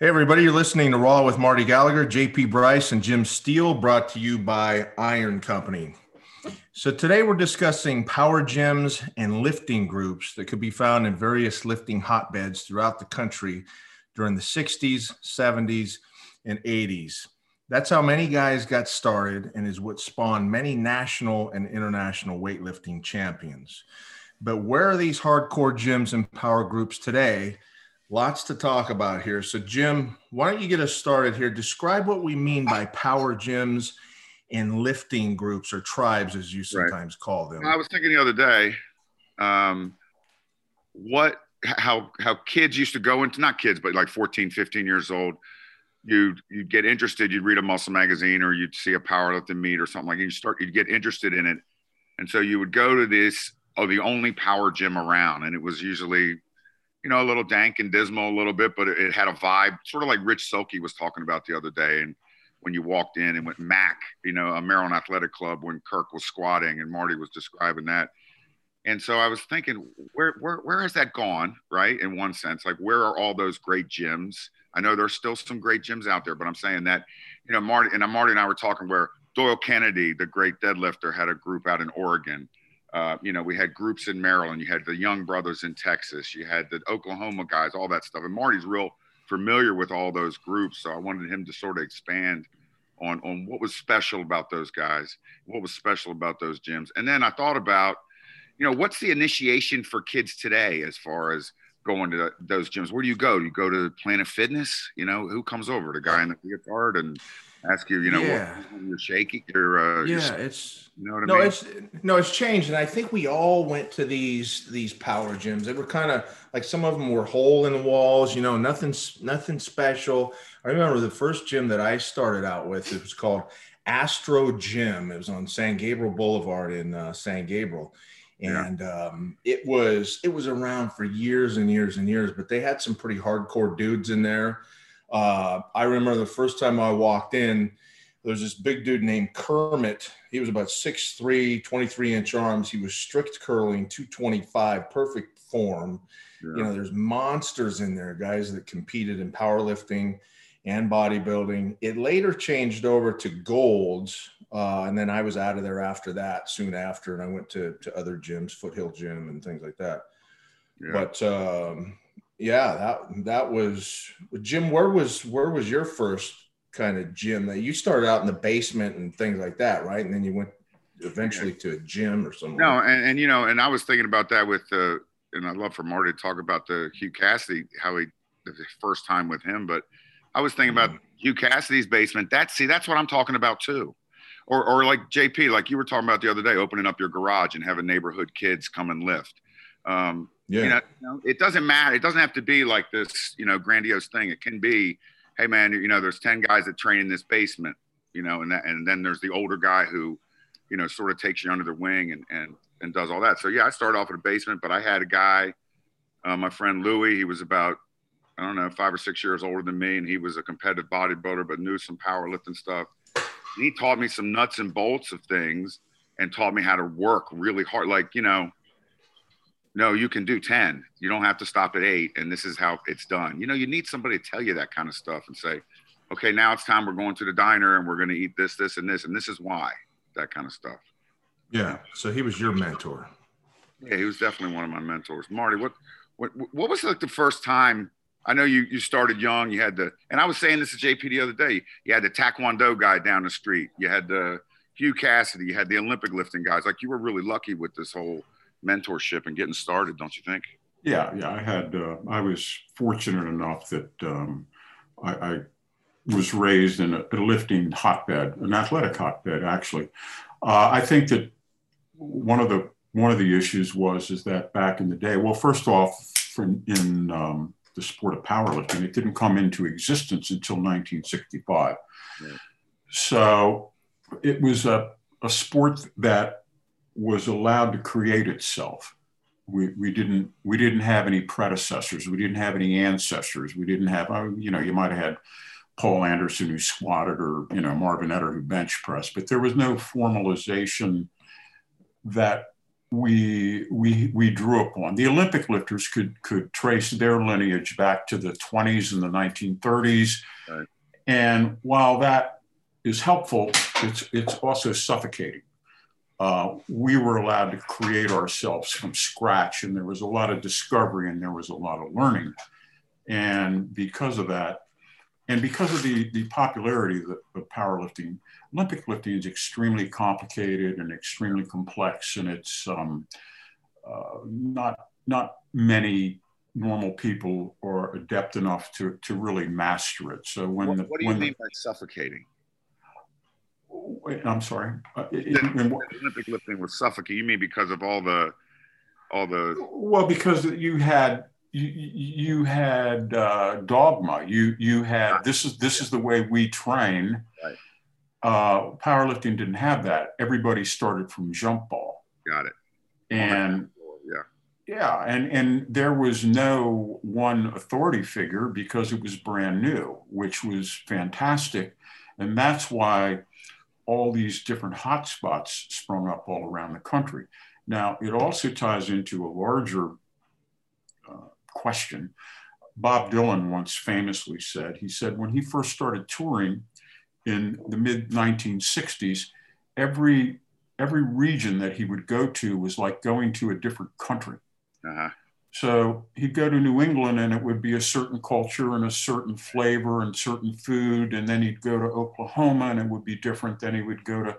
Hey, everybody, you're listening to Raw with Marty Gallagher, JP Bryce, and Jim Steele, brought to you by Iron Company. So, today we're discussing power gyms and lifting groups that could be found in various lifting hotbeds throughout the country during the 60s, 70s, and 80s. That's how many guys got started and is what spawned many national and international weightlifting champions. But where are these hardcore gyms and power groups today? Lots to talk about here. So, Jim, why don't you get us started here? Describe what we mean by power gyms and lifting groups or tribes, as you sometimes right. call them. I was thinking the other day, um, what, how, how kids used to go into, not kids, but like 14, 15 years old, you'd, you'd get interested, you'd read a muscle magazine or you'd see a powerlifting meet or something like. You start, you'd get interested in it. And so you would go to this, oh, the only power gym around. And it was usually you know, a little dank and dismal a little bit, but it, it had a vibe, sort of like Rich Selke was talking about the other day. And when you walked in and went Mac, you know, a Maryland Athletic Club when Kirk was squatting and Marty was describing that. And so I was thinking, where, where, where has that gone? Right. In one sense, like where are all those great gyms? I know there's still some great gyms out there, but I'm saying that, you know, Marty and Marty and I were talking where Doyle Kenady, the great deadlifter, had a group out in Oregon uh, you know, we had groups in Maryland. You had the Young Brothers in Texas. You had the Oklahoma guys, all that stuff. And Marty's real familiar with all those groups, so I wanted him to sort of expand on on what was special about those guys, what was special about those gyms. And then I thought about, you know, what's the initiation for kids today as far as going to those gyms? Where do you go? Do you go to Planet Fitness? You know, who comes over? The guy in the leotard and ask you, you know, yeah. what, you're shaking, you're, uh, yeah, you're, it's, you know what I no, mean? it's, no, it's changed. And I think we all went to these, these power gyms. They were kind of like, some of them were hole in the walls, you know, nothing, nothing special. I remember the first gym that I started out with, it was called Astro Gym. It was on San Gabriel Boulevard in uh, San Gabriel. And yeah. um, it was, it was around for years and years and years, but they had some pretty hardcore dudes in there uh, I remember the first time I walked in, there was this big dude named Kermit. He was about 6'3, 23 inch arms. He was strict curling, 225, perfect form. Yeah. You know, there's monsters in there, guys that competed in powerlifting and bodybuilding. It later changed over to Golds. Uh, and then I was out of there after that, soon after, and I went to, to other gyms, Foothill Gym and things like that. Yeah. But um, yeah, that that was Jim. Where was where was your first kind of gym that you started out in the basement and things like that, right? And then you went eventually to a gym or something. No, and, and you know, and I was thinking about that with uh, and I'd love for Marty to talk about the Hugh Cassidy, how he the first time with him, but I was thinking about mm-hmm. Hugh Cassidy's basement. That's see, that's what I'm talking about too. Or, or like JP, like you were talking about the other day, opening up your garage and having neighborhood kids come and lift. Um, yeah. You know, you know, it doesn't matter. It doesn't have to be like this, you know, grandiose thing. It can be, hey man, you know, there's 10 guys that train in this basement, you know, and that, and then there's the older guy who, you know, sort of takes you under their wing and, and, and does all that. So yeah, I started off in a basement, but I had a guy, uh, my friend Louie, he was about, I don't know, five or six years older than me. And he was a competitive bodybuilder, but knew some powerlifting stuff. And he taught me some nuts and bolts of things and taught me how to work really hard. Like, you know, no, you can do 10. You don't have to stop at eight. And this is how it's done. You know, you need somebody to tell you that kind of stuff and say, okay, now it's time. We're going to the diner and we're going to eat this, this, and this. And this is why that kind of stuff. Yeah. So he was your mentor. Yeah, he was definitely one of my mentors. Marty, what, what, what was like the first time? I know you, you started young. You had the, and I was saying this to JP the other day. You had the Taekwondo guy down the street. You had the Hugh Cassidy. You had the Olympic lifting guys. Like you were really lucky with this whole mentorship and getting started, don't you think? Yeah, yeah. I had, uh, I was fortunate enough that um, I, I, was raised in a, a, lifting hotbed, an athletic hotbed, actually. Uh, I think that one of the one of the issues was is that back in the day, well, first off, in um, the sport of powerlifting, it didn't come into existence until 1965. So it was a, a sport that was allowed to create itself. We, we didn't we didn't have any predecessors. We didn't have any ancestors. We didn't have uh, you know you might have had Paul Anderson who squatted or you know Marvin Eder who bench pressed, but there was no formalization that we we we drew upon. The Olympic lifters could could trace their lineage back to the 20s and the 1930s, right. and while that is helpful, it's it's also suffocating. Uh, we were allowed to create ourselves from scratch, and there was a lot of discovery and there was a lot of learning, and because of that, and because of the the popularity of, of powerlifting, Olympic lifting is extremely complicated and extremely complex, and it's um, uh, not not many normal people are adept enough to to really master it. So when what, the, what do you mean the, by suffocating? I'm sorry. Uh, Olympic lifting was suffocating. You mean because of all the all the? Well, because you had you, you had uh, dogma. You you had this is this is the way we train. Right uh, powerlifting didn't have that. Everybody started from jump ball. Got it. And yeah, yeah, and and there was no one authority figure because it was brand new, which was fantastic, and that's why all these different hotspots sprung up all around the country. Now, it also ties into a larger uh, question. Bob Dylan once famously said, he said, when he first started touring, in the mid 1960s, every every region that he would go to was like going to a different country. Uh-huh. So he'd go to New England and it would be a certain culture and a certain flavor and certain food. And then he'd go to Oklahoma and it would be different. Then he would go to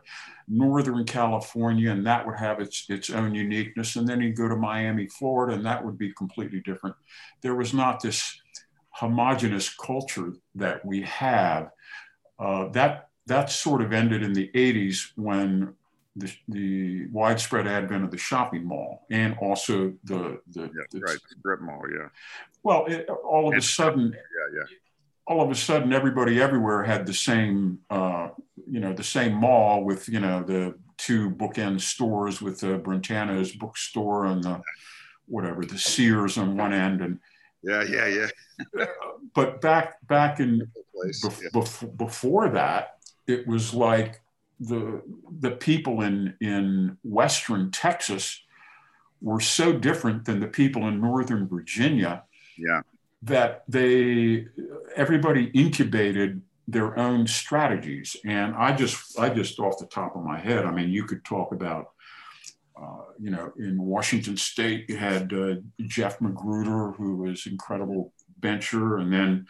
Northern California and that would have its, its own uniqueness. And then he'd go to Miami, Florida, and that would be completely different. There was not this homogenous culture that we have uh, that that sort of ended in the 80s when the, the, widespread advent of the shopping mall and also the the, yeah, the right strip mall yeah. Well it, all of and a sudden yeah yeah. all of a sudden everybody everywhere had the same uh, you know the same mall with you know the two bookend stores with the Brentano's bookstore and the whatever the Sears on one end and yeah yeah yeah. But back back in bef- yeah. bef- before that, it was like the the people in in western Texas were so different than the people in northern Virginia. Yeah. That they everybody incubated their own strategies, and I just I just off the top of my head, I mean, you could talk about. Uh, you know, in Washington State, you had uh, Jeff Magruder, who was incredible bencher, and then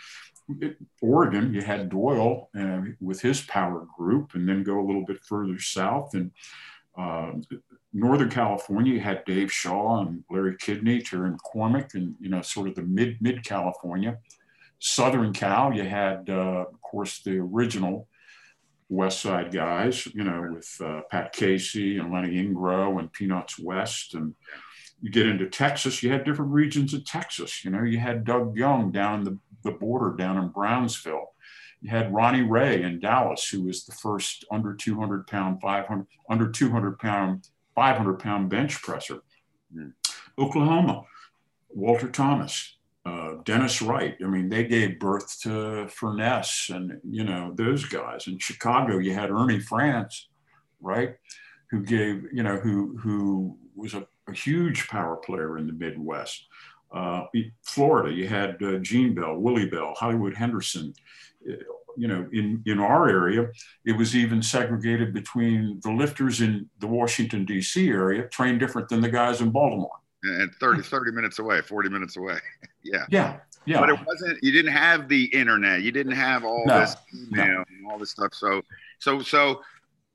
Oregon, you had Doyle uh, with his power group, and then go a little bit further south. And uh, Northern California, you had Dave Shaw and Larry Kidney, Terry McCormick, and you know, sort of the mid mid California. Southern Cal, you had, uh, of course, the original West Side guys, you know, with uh, Pat Casey and Lenny Ingro and Peanuts West, and you get into Texas, you had different regions of Texas. You know, you had Doug Young down in the the border down in Brownsville. You had Ronnie Ray in Dallas, who was the first under 200 pound, 500, under 200 pound, 500 pound bench presser. Mm. Oklahoma, Walter Thomas, uh, Dennis Wright. I mean, they gave birth to Furnas and, you know, those guys. In Chicago, you had Ernie Frantz, right? Who gave, you know, who, who was a, a huge power player in the Midwest. Uh, Florida, you had uh, Gene Bell, Willie Bell, Hollywood Henderson. Uh, you know, in, in our area, it was even segregated between the lifters in the Washington, D.C. area, trained different than the guys in Baltimore. And 30, 30 minutes away, 40 minutes away. yeah. Yeah. Yeah. But it wasn't, you didn't have the internet. You didn't have all no, this email no. and all this stuff. So, so, so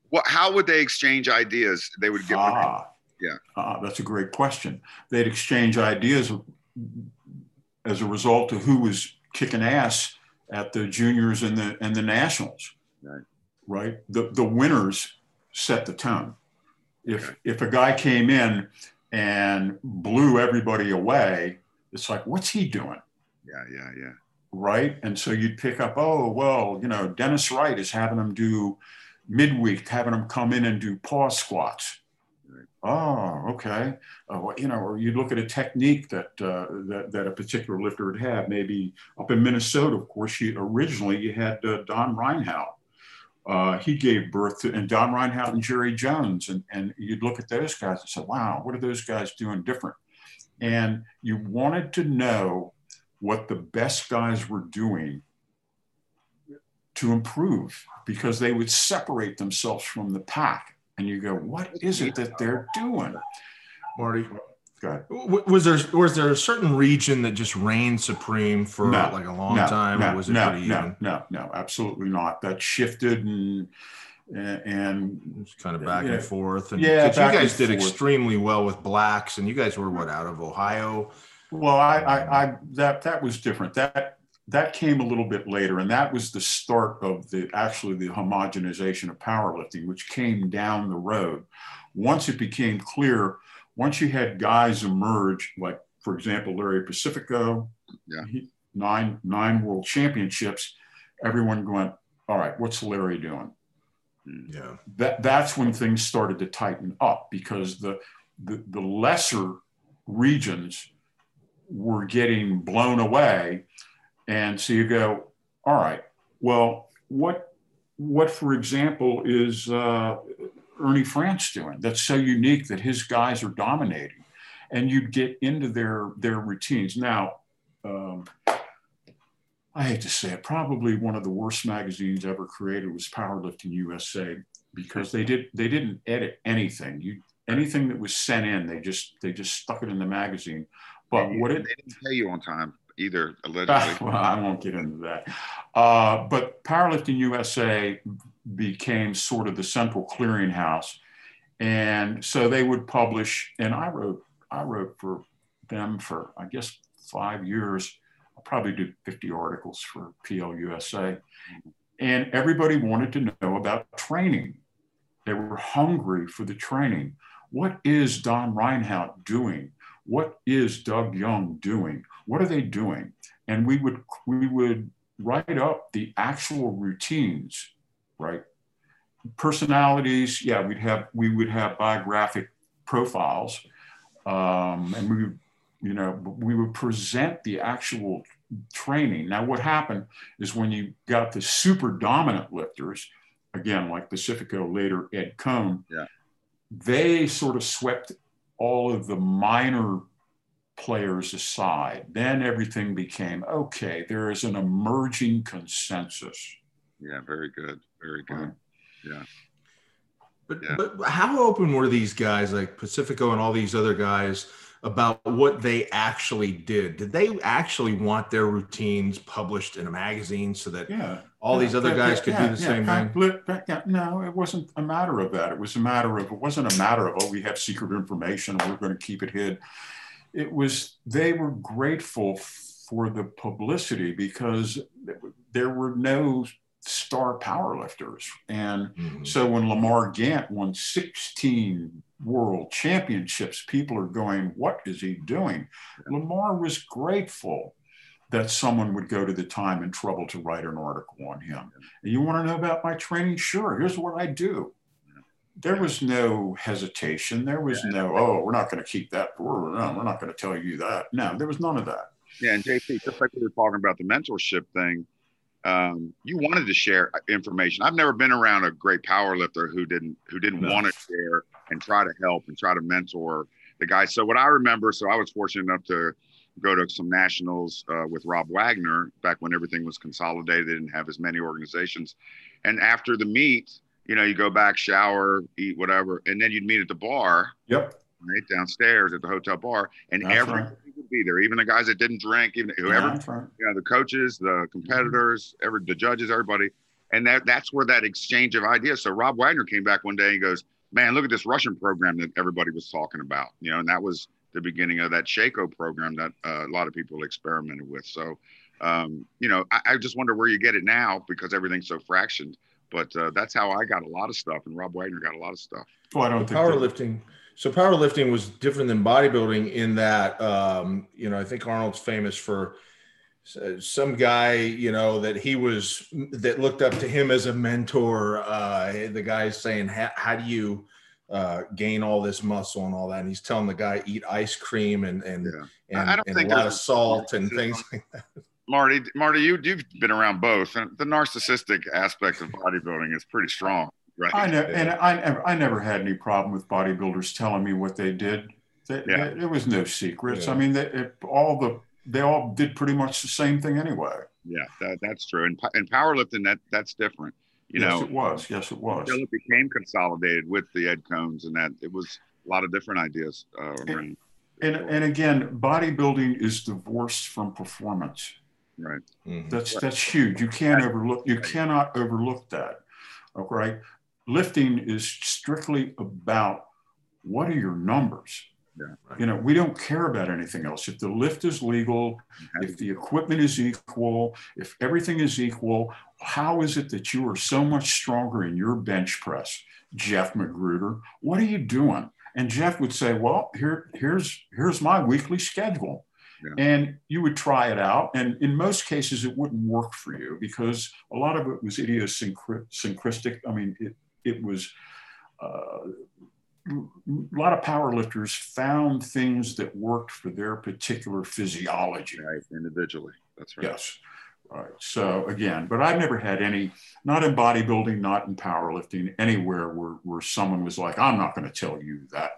what, how would they exchange ideas? They would give. Ah, yeah. Ah, that's a great question. They'd exchange ideas as a result of who was kicking ass at the juniors and the and the nationals. Right. Right. The the winners set the tone. If okay. if a guy came in and blew everybody away, it's like, what's he doing? Yeah, yeah, yeah. Right. And so you'd pick up, oh, well, you know, Dennis Wright is having them do midweek, having them come in and do pause squats oh, okay. Uh, well, you know, or you look at a technique that, uh, that, that a particular lifter would have. Maybe up in Minnesota, of course, you, originally you had uh, Don Reinhoudt, Uh, he gave birth to, and Don Reinhoudt and Jerry Jones. And, and you'd look at those guys and say, wow, what are those guys doing different? And you wanted to know what the best guys were doing to improve because they would separate themselves from the pack. And you go, what is it that they're doing? Marty, was there was there a certain region that just reigned supreme for no, like a long no, time, no, or was it no, pretty no, even? No, no, absolutely not. That shifted and and it's kind of back yeah, and forth. And yeah, you guys did forth. extremely well with blacks, and you guys were what out of Ohio. Well, I, I, I that that was different. That that came a little bit later, and that was the start of the actually the homogenization of powerlifting, which came down the road. Once it became clear once you had guys emerge, like for example, Larry Pacifico, yeah. he, nine nine world championships, everyone going, all right, what's Larry doing? Hmm. Yeah, that that's when things started to tighten up because the the, the lesser regions were getting blown away, and so you go, all right, well, what what for example is uh, Ernie Frantz doing that's so unique that his guys are dominating? And you'd get into their their routines. Now, um, I hate to say it, probably one of the worst magazines ever created was Powerlifting USA because they did they didn't edit anything. You anything that was sent in, they just they just stuck it in the magazine. But you, what it they didn't pay you on time either, allegedly. well, I won't get into that. Uh, but Powerlifting USA became sort of the central clearinghouse. And so they would publish, and I wrote, I wrote for them for, I guess, five years. I'll probably do 50 articles for PLUSA. And everybody wanted to know about training. They were hungry for the training. What is Don Reinhoudt doing? What is Doug Young doing? What are they doing? And we would we would write up the actual routines right? Personalities, yeah, we'd have we would have biographic profiles, um, and we, you know, we would present the actual training. Now, what happened is when you got the super dominant lifters, again, like Pacifico, later Ed Coan, yeah. they sort of swept all of the minor players aside. Then everything became okay, there is an emerging consensus. Yeah, very good. Very good. Yeah. But Yeah. but how open were these guys like Pacifico and all these other guys about what they actually did? Did they actually want their routines published in a magazine so that Yeah. all these other yeah, guys could yeah, do the yeah. same thing? Yeah, No, it wasn't a matter of that. It was a matter of, it wasn't a matter of, oh, we have secret information, we're going to keep it hid. It was, they were grateful for the publicity because there were no star powerlifters. And Mhm. so when Lamar Gant won 16 world championships, people are going, What is he doing? Lamar was grateful that someone would go to the time and trouble to write an article on him. And you want to know about my training? Sure, here's what I do. There was no hesitation. There was no, oh, we're not going to keep that. We're, no, we're not going to tell you that. No, there was none of that. Yeah, and JP, just like we were talking about the mentorship thing, um, you wanted to share information. I've never been around a great power lifter who didn't who didn't No. want to share and try to help and try to mentor the guys. So what I remember, so I was fortunate enough to go to some nationals uh, with Rob Wagner back when everything was consolidated. They didn't have as many organizations. And after the meet, you know, you go back, shower, eat whatever, and then you'd meet at the bar Yep. right downstairs at the hotel bar, and That's everybody would be there, even the guys that didn't drink, even whoever yeah, right. you know, the coaches, the competitors, every the judges, everybody. And that that's where that exchange of ideas. So Rob Wagner came back one day and goes, Man, look at this Russian program that everybody was talking about. You know, and that was the beginning of that Sheiko program that uh, a lot of people experimented with. So um, you know, I, I just wonder where you get it now because everything's so fractioned. But uh, that's how I got a lot of stuff, and Rob Wagner got a lot of stuff. Well, I don't think that- powerlifting so powerlifting was different than bodybuilding in that um, you know i think arnold's famous for some guy you know that he was that looked up to him as a mentor uh, the guy's saying how, how do you uh, gain all this muscle and all that? And he's telling the guy eat ice cream and and Yeah. and, I don't and think a lot there's- of salt and things like that. Marty, Marty, you you've been around both, and the narcissistic aspect of bodybuilding is pretty strong, right? I know, and I never, I never had any problem with bodybuilders telling me what they did. They, Yeah. they- there was no secrets. Yeah. I mean, they, it, all the they all did pretty much the same thing anyway. Yeah, that, that's true. And in powerlifting, that that's different. You yes, know, it was. Yes, it was. until it became consolidated with the Ed Coans, and that it was a lot of different ideas uh, around. And and again, bodybuilding is divorced from performance. Right. Mhm. That's that's huge. You can't overlook. You cannot overlook that. Okay, lifting is strictly about what are your numbers. Yeah. You know, we don't care about anything else. If the lift is legal, if the equipment is equal, if everything is equal, how is it that you are so much stronger in your bench press, Jeff Magruder? What are you doing? And Jeff would say, "Well, here, here's here's my weekly schedule." Yeah. And you would try it out. And in most cases, it wouldn't work for you because a lot of it was idiosyncratic. I mean, it, it was uh, a lot of power lifters found things that worked for their particular physiology. Right. Individually. That's right. Yes. Right. So again, but I've never had any, not in bodybuilding, not in powerlifting, anywhere where, where someone was like, I'm not going to tell you that.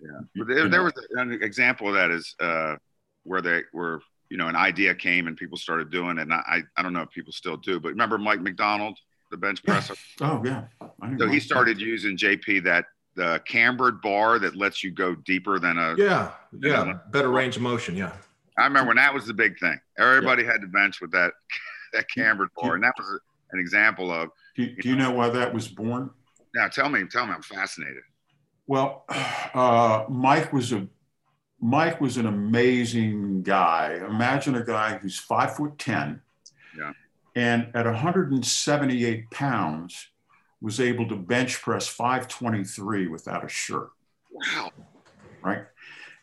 Yeah. But there, there was an example of that is uh, where they were, you know, an idea came and people started doing it. And I, I don't know if people still do, but remember Mike McDonald, the bench Yeah. presser? Oh yeah. So he Mike. started using JP that the cambered bar that lets you go deeper than a. Yeah, yeah, better range of motion. Yeah. I remember when that was the big thing. Everybody had to bench with that that cambered bar, and that was an example of. Do, do you know why that was born? Now, tell me, tell me, I'm fascinated. Well, uh, Mike was a Mike was an amazing guy. Imagine a guy who's five foot ten, Yeah. And at 178 pounds was able to bench press 523 without a shirt. Wow. Right?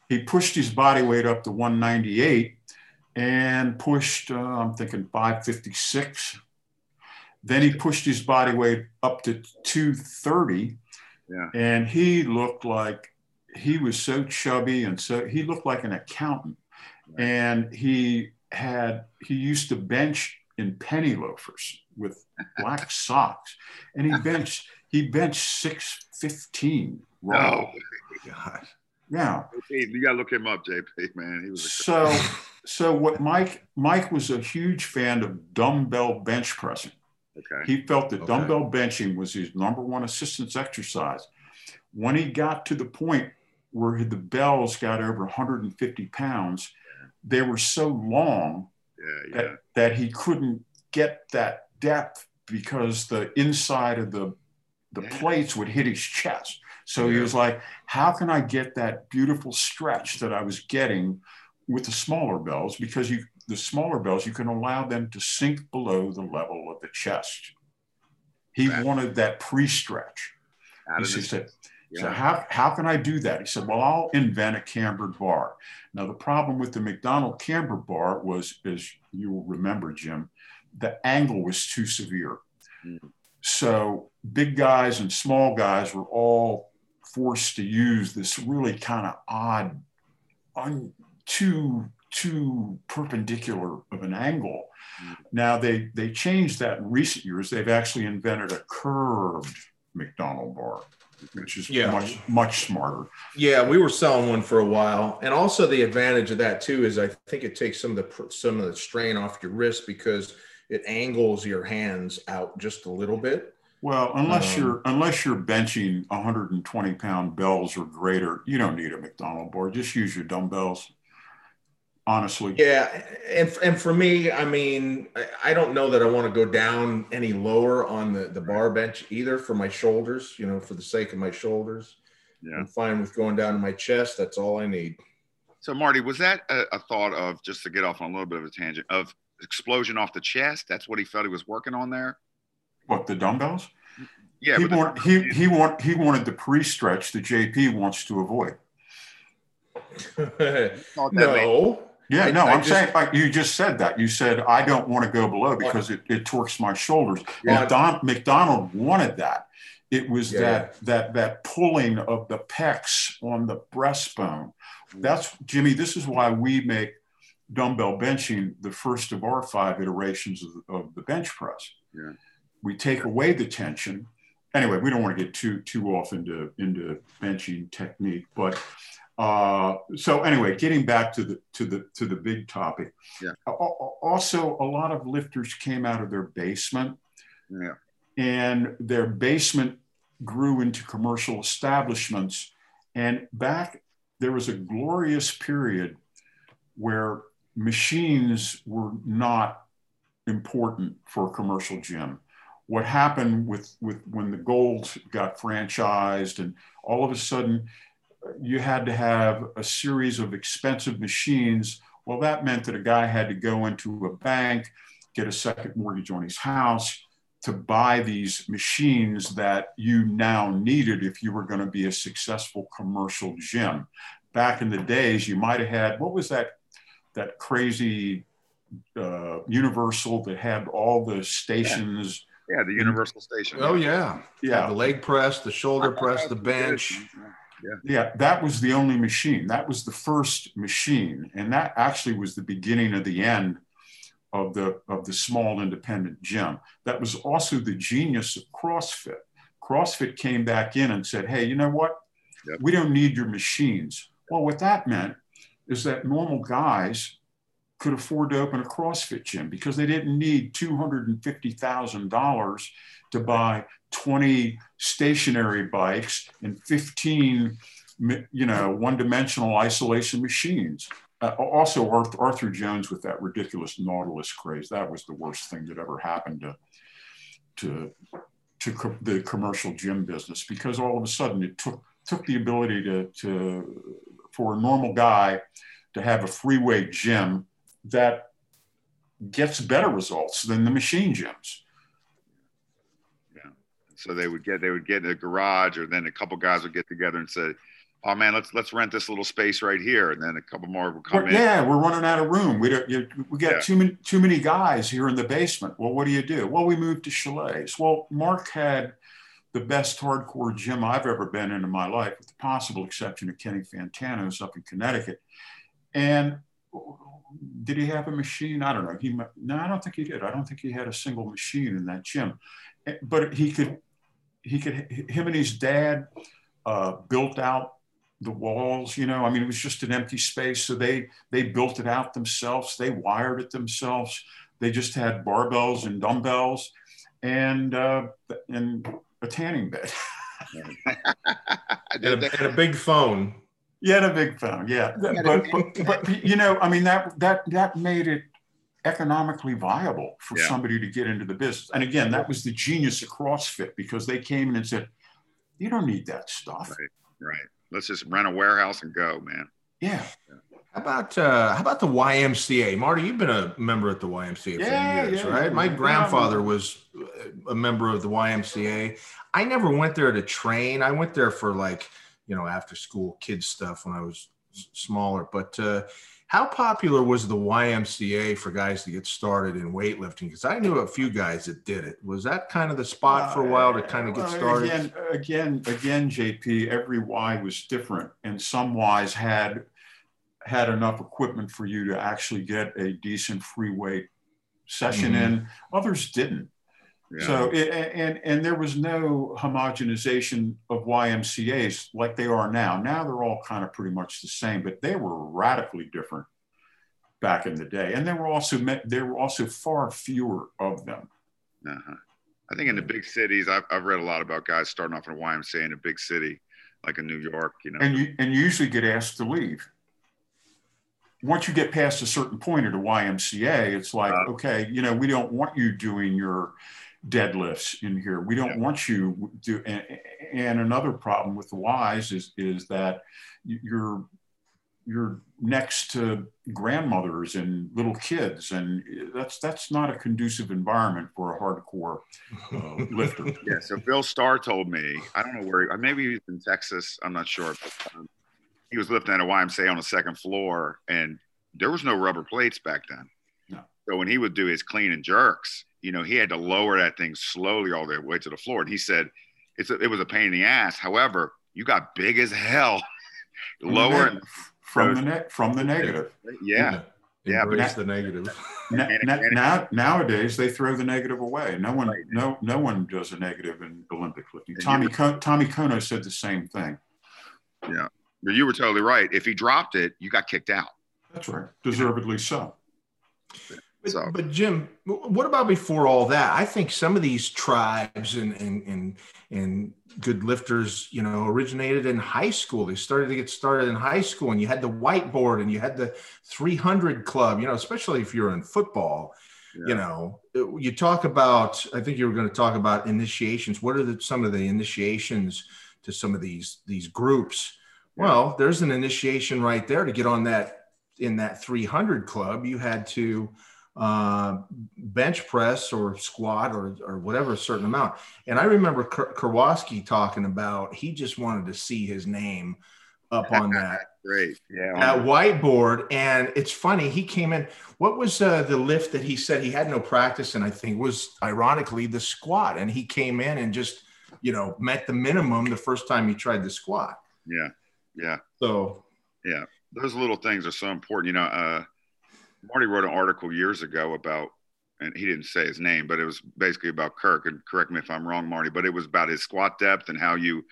He pushed his body weight up to 198 and pushed. Uh, I'm thinking 556. Then he pushed his body weight up to 230 Yeah. and he looked like he was so chubby and so he looked like an accountant Right. and he had he used to bench in penny loafers with black socks and he benched he benched 615 raw No. God. yeah you gotta look him up, JP. Man, he was. A, so so what mike mike was a huge fan of dumbbell bench pressing okay. He felt that Okay. dumbbell benching was his number one assistance exercise. When he got to the point where the bells got over 150 pounds, they were so long Yeah, that, yeah. that he couldn't get that depth because the inside of the the Yeah. plates would hit his chest. So he was like, how can I get that beautiful stretch that I was getting with the smaller bells? Because you the smaller bells, you can allow them to sink below the level of the chest. He Right. wanted that pre-stretch. He of said, so how, how can I do that? He said, well, I'll invent a cambered bar. Now, the problem with the McDonald camber bar was, as you will remember, Jim, the angle was too severe. Mm. So big guys and small guys were all forced to use this really kind of odd, un, too, too perpendicular of an angle. Mm. Now they, they changed that in recent years. They've actually invented a curved McDonald bar, which is Yeah. much, much smarter. Yeah, we were selling one for a while, and also the advantage of that too is I think it takes some of the some of the strain off your wrist because it angles your hands out just a little bit. Well, unless Um, you're unless you're benching 120 pound bells or greater, you don't need a McDonald bar. Just use your dumbbells. Honestly, Yeah, and and for me, I mean, I, I don't know that I want to go down any lower on the the bar bench either for my shoulders. You know, for the sake of my shoulders, Yeah. I'm fine with going down to my chest. That's all I need. So, Marty, was that a, a thought of just to get off on a little bit of a tangent of explosion off the chest? That's what he felt he was working on there. what the dumbbells? Yeah, he, but the- he he want he wanted the pre-stretch that JP wants to avoid. thought made- no, Yeah, I- no, I I'm just- saying like you just said that. You said I don't want to go below because it, it torques my shoulders. Yeah. McDon- McDonald wanted that. It was Yeah, that that that pulling of the pecs on the breastbone. Mm. That's Jimmy. This is why we make dumbbell benching the first of our five iterations of, of the bench press. Yeah. We take away the tension. Anyway, we don't want to get too too off into into benching technique, but uh, so anyway, getting back to the to the to the big topic. Yeah. Also, a lot of lifters came out of their basement. Yeah. And their basement grew into commercial establishments. And back there was a glorious period where machines were not important for a commercial gym. What happened with, with when the gold got franchised and all of a sudden you had to have a series of expensive machines. Well, that meant that a guy had to go into a bank, get a second mortgage on his house to buy these machines that you now needed if you were going to be a successful commercial gym. Back in the days, you might have had what was that that crazy uh, Universal that had all the stations. Yeah, the Universal Station. Oh yeah, Yeah, The leg press, the shoulder press, the bench. Yeah, that was the only machine. That was the first machine, and that actually was the beginning of the end of the of the small independent gym. That was also the genius of CrossFit. CrossFit came back in and said, "Hey, you know what? Yep. We don't need your machines." Well, what that meant is that normal guys could afford to open a CrossFit gym because they didn't need two hundred and fifty thousand dollars to buy 20 stationary bikes and 15 you know one-dimensional isolation machines. Uh, also arthur, jones with that ridiculous nautilus craze that was the worst thing that ever happened to to to co- the commercial gym business because all of a sudden it took took the ability to to for a normal guy to have a free weight gym that gets better results than the machine gyms Yeah. So they would get they would get in a garage, or then a couple guys would get together and say, "Oh man, let's let's rent this little space right here," and then a couple more would come Well, in. yeah, we're running out of room. We don't. You, we got Yeah. too many too many guys here in the basement. Well, what do you do? Well, we moved to Chaillet's. Well, Mark had the best hardcore gym I've ever been in in my life, with the possible exception of Kenny Fantano's up in Connecticut. And did he have a machine? I don't know. He no, I don't think he did. I don't think he had a single machine in that gym. Eh, But he could, he could. Him and his dad uh, built out the walls. You know, I mean, it was just an empty space, so they they built it out themselves. They wired it themselves. They just had barbells and dumbbells, and uh, and a tanning bed. And a, and a big phone. Yeah, and a big phone. Yeah, Yeah, but, but but you know, I mean that that that made it economically viable for Yeah. somebody to get into the business. And again, that was the genius of CrossFit because they came in and said, "You don't need that stuff." Right. Right. Let's just rent a warehouse and go, man. Yeah, How about uh, how about the YMCA, Marty? You've been a member at the YMCA Yeah, for years, yeah, right? My yeah. grandfather was a member of the YMCA. I never went there to train. I went there for like you know after school kids stuff when I was smaller. But uh, how popular was the YMCA for guys to get started in weightlifting? Because I knew a few guys that did it. Was that kind of the spot for a while to kind of get started? Again, again, again, JP. Every Y was different, and some Ys had had enough equipment for you to actually get a decent free weight session Mhm. in. Others didn't. Yeah. So a- and and there was no homogenization of YMCA's like they are now. Now they're all kind of pretty much the same, but they were radically different back in the day, and there were also there were also far fewer of them. Uh-huh. I think in the big cities, I've, I've read a lot about guys starting off in a YMCA in a big city, like in New York. You know, and you and you usually get asked to leave. Once you get past a certain point at a YMCA, it's like, Uh. okay, you know, we don't want you doing your deadlifts in here. We don't Yeah. want you do. And, and another problem with the Ys is is that you're you're next to grandmothers and little kids, and that's that's not a conducive environment for a hardcore uh, lifter. yeah. So Bill Starr told me, I don't know where, he, maybe he was in Texas. I'm not sure. But, um, he was lifting at a YMCA on the second floor, and there was no rubber plates back then. No. So when he would do his clean and jerks, you know, he had to lower that thing slowly all the way to the floor. And he said, it's a, it was a pain in the ass. However, you got big as hell. Lower and from the net from the negative. yeah. Yeah, but Embrace that- the negative. Na- na- now, nowadays they throw the negative away. No one, no, no one does a negative in Olympic lifting. Tommy, Ko- Tommy Kono said the same thing. Yeah, but you were totally right. If he dropped it, you got kicked out. That's right, deservedly so. But, So- but Jim, what about before all that? I think some of these tribes and and and and good lifters, you know, originated in high school. They started to get started in high school, and you had the whiteboard, and you had the 300 club. You know, especially if you're in football. Yeah. You know, uh, you talk about. I think you were going to talk about initiations. What are the, some of the initiations to some of these these groups? Well, there's an initiation right there to get on that in that 300 club. You had to uh, bench press or squat or, or whatever a certain amount. And I remember K- Karwoski talking about he just wanted to see his name up on that Great. Yeah. that whiteboard. And it's funny, he came in. What was uh, the lift that he said he had no practice in? I think was ironically the squat. And he came in and just you know met the minimum the first time he tried the squat. yeah. Yeah. So yeah. those little things are so important. You know, uh, Marty wrote an article years ago about, and he didn't say his name, but it was basically about Kirk. And correct me if I'm wrong, Marty, but it was about his squat depth and how you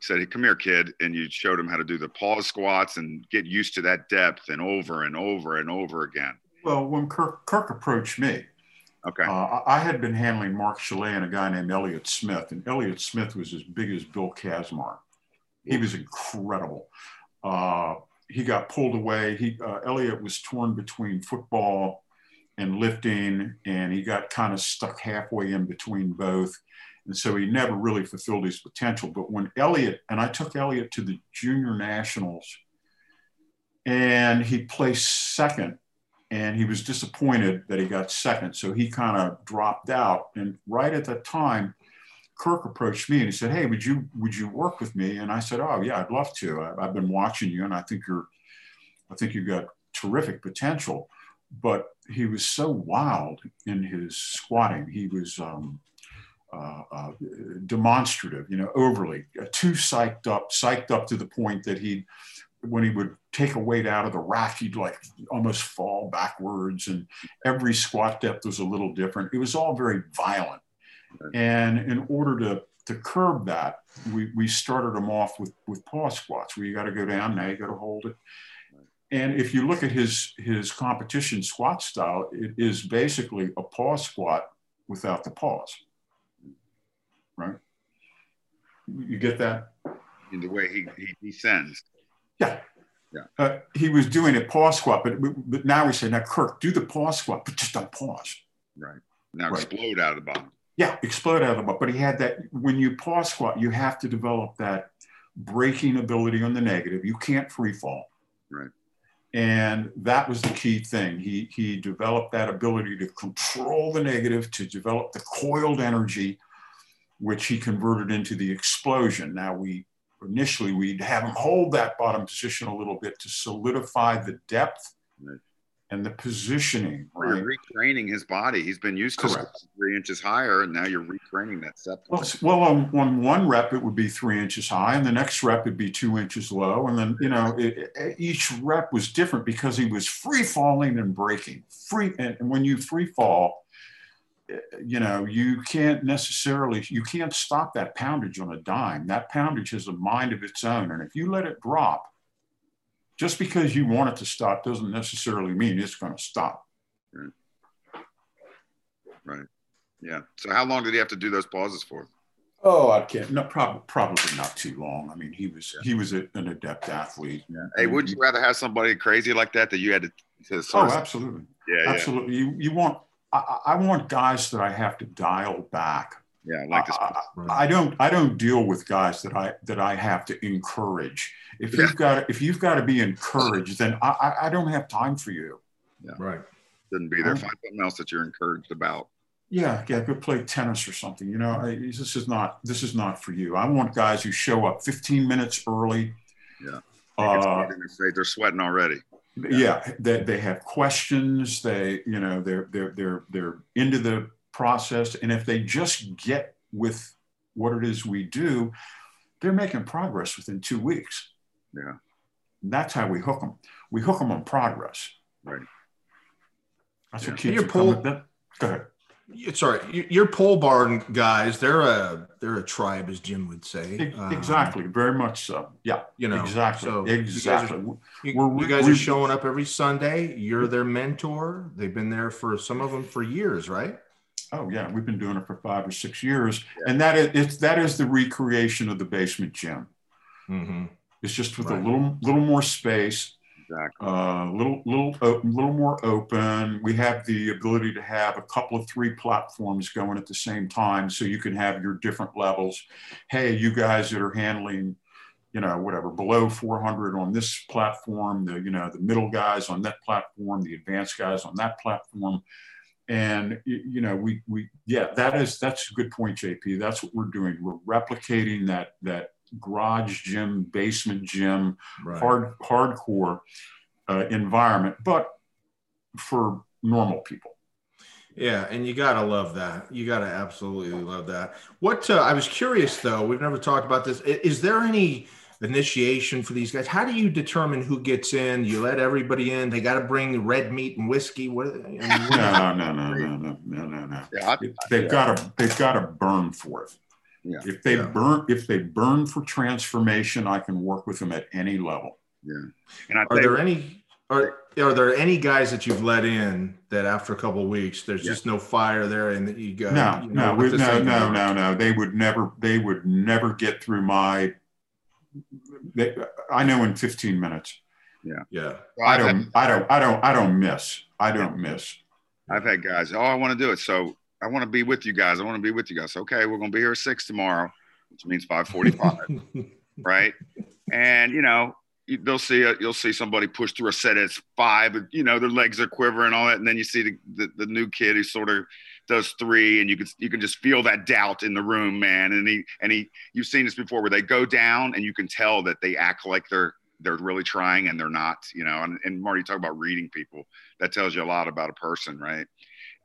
said, hey, "Come here, kid," and you showed him how to do the pause squats and get used to that depth and over and over and over again. Well, when Kirk, Kirk approached me, Okay. uh, I had been handling Mark Chaillet and a guy named Elliot Smith, and Elliot Smith was as big as Bill Kazmaier. He was incredible. Uh, he got pulled away. He uh, Elliot was torn between football and lifting, and he got kind of stuck halfway in between both. And so he never really fulfilled his potential. But when Elliot, and I took Elliot to the junior nationals, and he placed second, and he was disappointed that he got second. So he kind of dropped out. And right at that time, Kirk approached me and he said, "Hey, would you would you work with me?" And I said, "Oh yeah, I'd love to. I, I've been watching you, and I think you're, I think you've got terrific potential." But he was so wild in his squatting. He was um, uh, uh, demonstrative, you know, overly uh, too psyched up, psyched up to the point that he, when he would take a weight out of the rack, he'd like almost fall backwards, and every squat depth was a little different. It was all very violent. And in order to, to curb that, we, we started them off with, with pause squats where you got to go down, now you got to hold it. And if you look at his, his competition squat style, it is basically a pause squat without the pause. Right? You get that? In the way he, he descends. Yeah. Yeah. Uh, he was doing a pause squat, but, but now we say, now Kirk, do the pause squat, but just don't pause. Right. Now Right. explode out of the bottom. Yeah, explode out of the butt. But he had that when you pause squat, you have to develop that braking ability on the negative. You can't free fall. Right. And that was the key thing. He he developed that ability to control the negative, to develop the coiled energy, which he converted into the explosion. Now we initially we'd have him hold that bottom position a little bit to solidify the depth Right. And the positioning. Or Right. You're retraining his body. He's been used to three inches higher, and now you're retraining that step. Well, well, on, on one rep, it would be three inches high, and the next rep would be two inches low. And then, you know, it, it- each rep was different because he was free falling and braking. Free, and, and when you free fall, eh, you know, you can't necessarily, you can't stop that poundage on a dime. That poundage has a mind of its own. And if you let it drop, just because you want it to stop doesn't necessarily mean it's going to stop. Right. right. Yeah. So how long did he have to do those pauses for? Oh, I can't. No, probably probably not too long. I mean, he was he was a, an adept athlete. Yeah. Hey, would you rather have somebody crazy like that that you had to, to Oh, absolutely, yeah, yeah, absolutely. You you want I I want guys that I have to dial back. Yeah, I like this. I, I- I don't I don't deal with guys that I that I have to encourage. If Yeah. you've got if you've got to be encouraged, then I I, I don't have time for you. Yeah. Right. Shouldn't be there. Find something else that you're encouraged about. Yeah, yeah, go play tennis or something. You know, I, this is not this is not for you. I want guys who show up 15 minutes early. Yeah. Uh, They're say they're sweating already. yeah they, they have questions they you know they're they're they're they're into the process and if they just get with what it is we do they're making progress within two weeks Yeah. And that's how we hook them we hook them on progress Right. That's Yeah. what kids Your are coming. pole- That, go ahead. You- Sorry, y- your pole barn guys, they're a they're a tribe, as Jim would say. Um, Exactly. Very much so. Yeah. You know, exactly. so you guys are- exactly. You, you guys are showing up every Sunday. You're their mentor. They've been there for some of them for years, right? Oh yeah, we've been doing it for five or six years, and that is it's that is the recreation of the basement gym. Mm-hmm. It's just with Right. a little little more space, Exactly. uh, little little o- little more open. We have the ability to have a couple of three platforms going at the same time, so you can have your different levels. Hey, you guys that are handling, you know, whatever below 400 on this platform, the you know the middle guys on that platform, the advanced guys on that platform, and you know we we yeah that is that's a good point, JP. That's what we're doing. We're replicating that that garage gym, basement gym Right. hard hardcore uh, environment, but for normal people. Yeah, and you gotta love that. You gotta absolutely love that. What uh, I was curious though, we've never talked about this. Is there any initiation for these guys? How do you determine who gets in? You let everybody in. They got to bring red meat and whiskey. What? I mean, what- No, no, no, no, no, no, no, no. Yeah, I, They've got to they've got to burn for it. Yeah. If they Yeah. burn if they burn for transformation, I can work with them at any level. yeah. And I Are there any? Are are there any guys that you've let in that after a couple of weeks, there's Yeah. just no fire there, and that you go? No, you know, no, we, no, no, no, no. They would never they would never get through my. They, I know in 15 minutes. Yeah. I I've don't, I don't, I don't, I don't miss. I don't miss. I've had guys, oh, I want to do it. So I want to be with you guys. I want to be with you guys. Okay, we're going to be here at six tomorrow, which means 545, right? And, you know, they'll see a, you'll see somebody push through a set at five, you know, their legs are quivering all that. And then you see the, the, the new kid who sort of does three and you can, you can just feel that doubt in the room, man. And he, and he, you've seen this before where they go down and you can tell that they act like they're, they're really trying and they're not, you know, and, and Marty, talk about reading people. That tells you a lot about a person, right?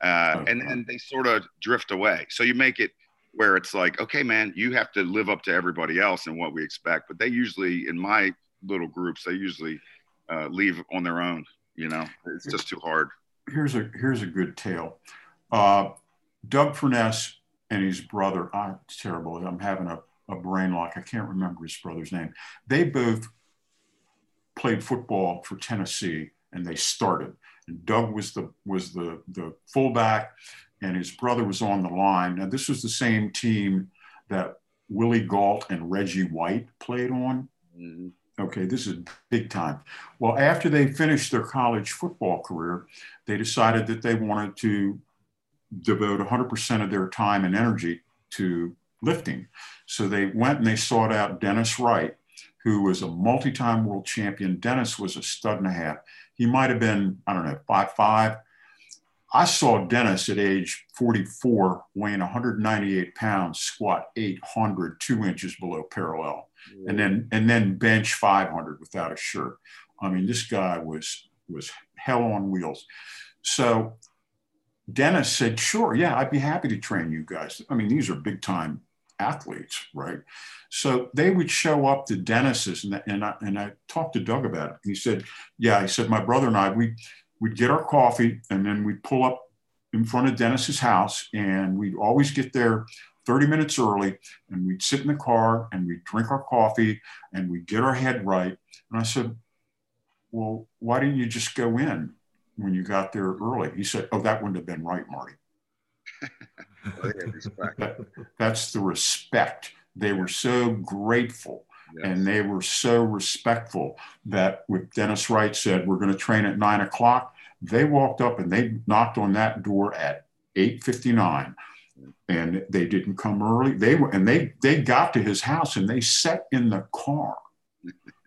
Uh, and and they sort of drift away. So you make it where it's like, okay, man, you have to live up to everybody else and what we expect. But they usually, in my little groups, they usually uh, leave on their own. You know, it's just too hard. here's a here's a good tale. Uh, Doug Furnas and his brother. I'm terrible. I'm having a, a brain lock. I can't remember his brother's name. They both played football for Tennessee, and they started. And Doug was the was the the fullback, and his brother was on the line. Now this was the same team that Willie Gault and Reggie White played on. Mhm. Okay, this is big time. Well, after they finished their college football career, they decided that they wanted to devote 100% of their time and energy to lifting. So they went and they sought out Dennis Wright, who was a multi time world champion. Dennis was a stud and a half. He might have been, I don't know, five five. I saw Dennis at age 44 weighing 198 pounds, squat 800, two inches below parallel and then and then bench 500 without a shirt. I mean, this guy was was hell on wheels. So Dennis said, "Sure, yeah, I'd be happy to train you guys." I mean, these are big time athletes, right? So they would show up to Dennis's, and, and I and I talked to Doug about it. He said, "Yeah," he said, "My brother and I, we we'd get our coffee, and then we'd pull up in front of Dennis's house, and we'd always get there." 30 minutes early and we'd sit in the car and we'd drink our coffee and we'd get our head right. And I said, Well, why didn't you just go in when you got there early? He said, Oh, that wouldn't have been right, Marty. Well, they have respect. That, that's the respect. They were so grateful Yes. and they were so respectful that with Dennis Wright said, We're going to train at nine o'clock, they walked up and they knocked on that door at 859 and they didn't come early. They were, and they they got to his house and they sat in the car,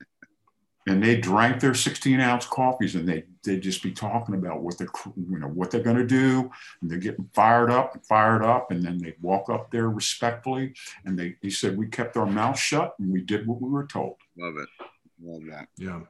and they drank their 16 ounce coffees, and they they just be talking about what they're you know what they're going to do, and they're getting fired up and fired up, and then they walk up there respectfully, and they he said we kept our mouth shut and we did what we were told. Love it. Love that. Yeah.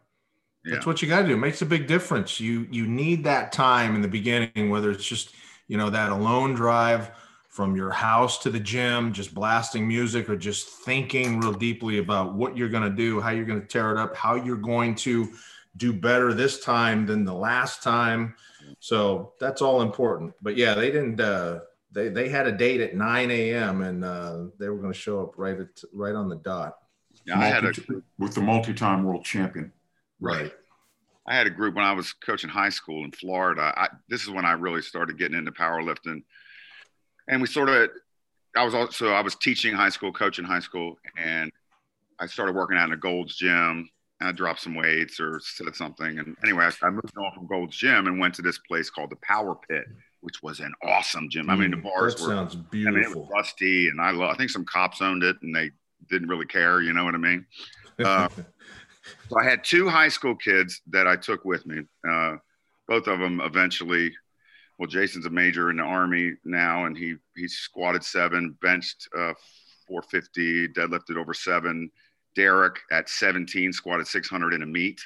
Yeah. That's what you got to do. It makes a big difference. You you need that time in the beginning, whether it's just you know that alone drive from your house to the gym, just blasting music, or just thinking real deeply about what you're going to do, how you're going to tear it up, how you're going to do better this time than the last time. So that's all important. But yeah, they didn't. Uh, they they had a date at 9 a.m. and uh, they were going to show up right at right on the dot. Yeah, I had a with the multi-time world champion. Right. I had a group when I was coaching high school in Florida. I, this is when I really started getting into powerlifting, and we sort of. I was also I was teaching high school, coaching high school, and I started working out in a Gold's Gym. I dropped some weights or said something, and anyway, I, I moved on from Gold's Gym and went to this place called the Power Pit, which was an awesome gym. I mean, the mm, bars that were sounds beautiful. I mean, it was rusty, and I love. I think some cops owned it, and they didn't really care. You know what I mean? Uh, so I had two high school kids that I took with me. Uh, both of them eventually. Well, Jason's a major in the army now, and he he squatted seven, benched uh, 450, deadlifted over seven. Derek at 17 squatted 600 in a meet.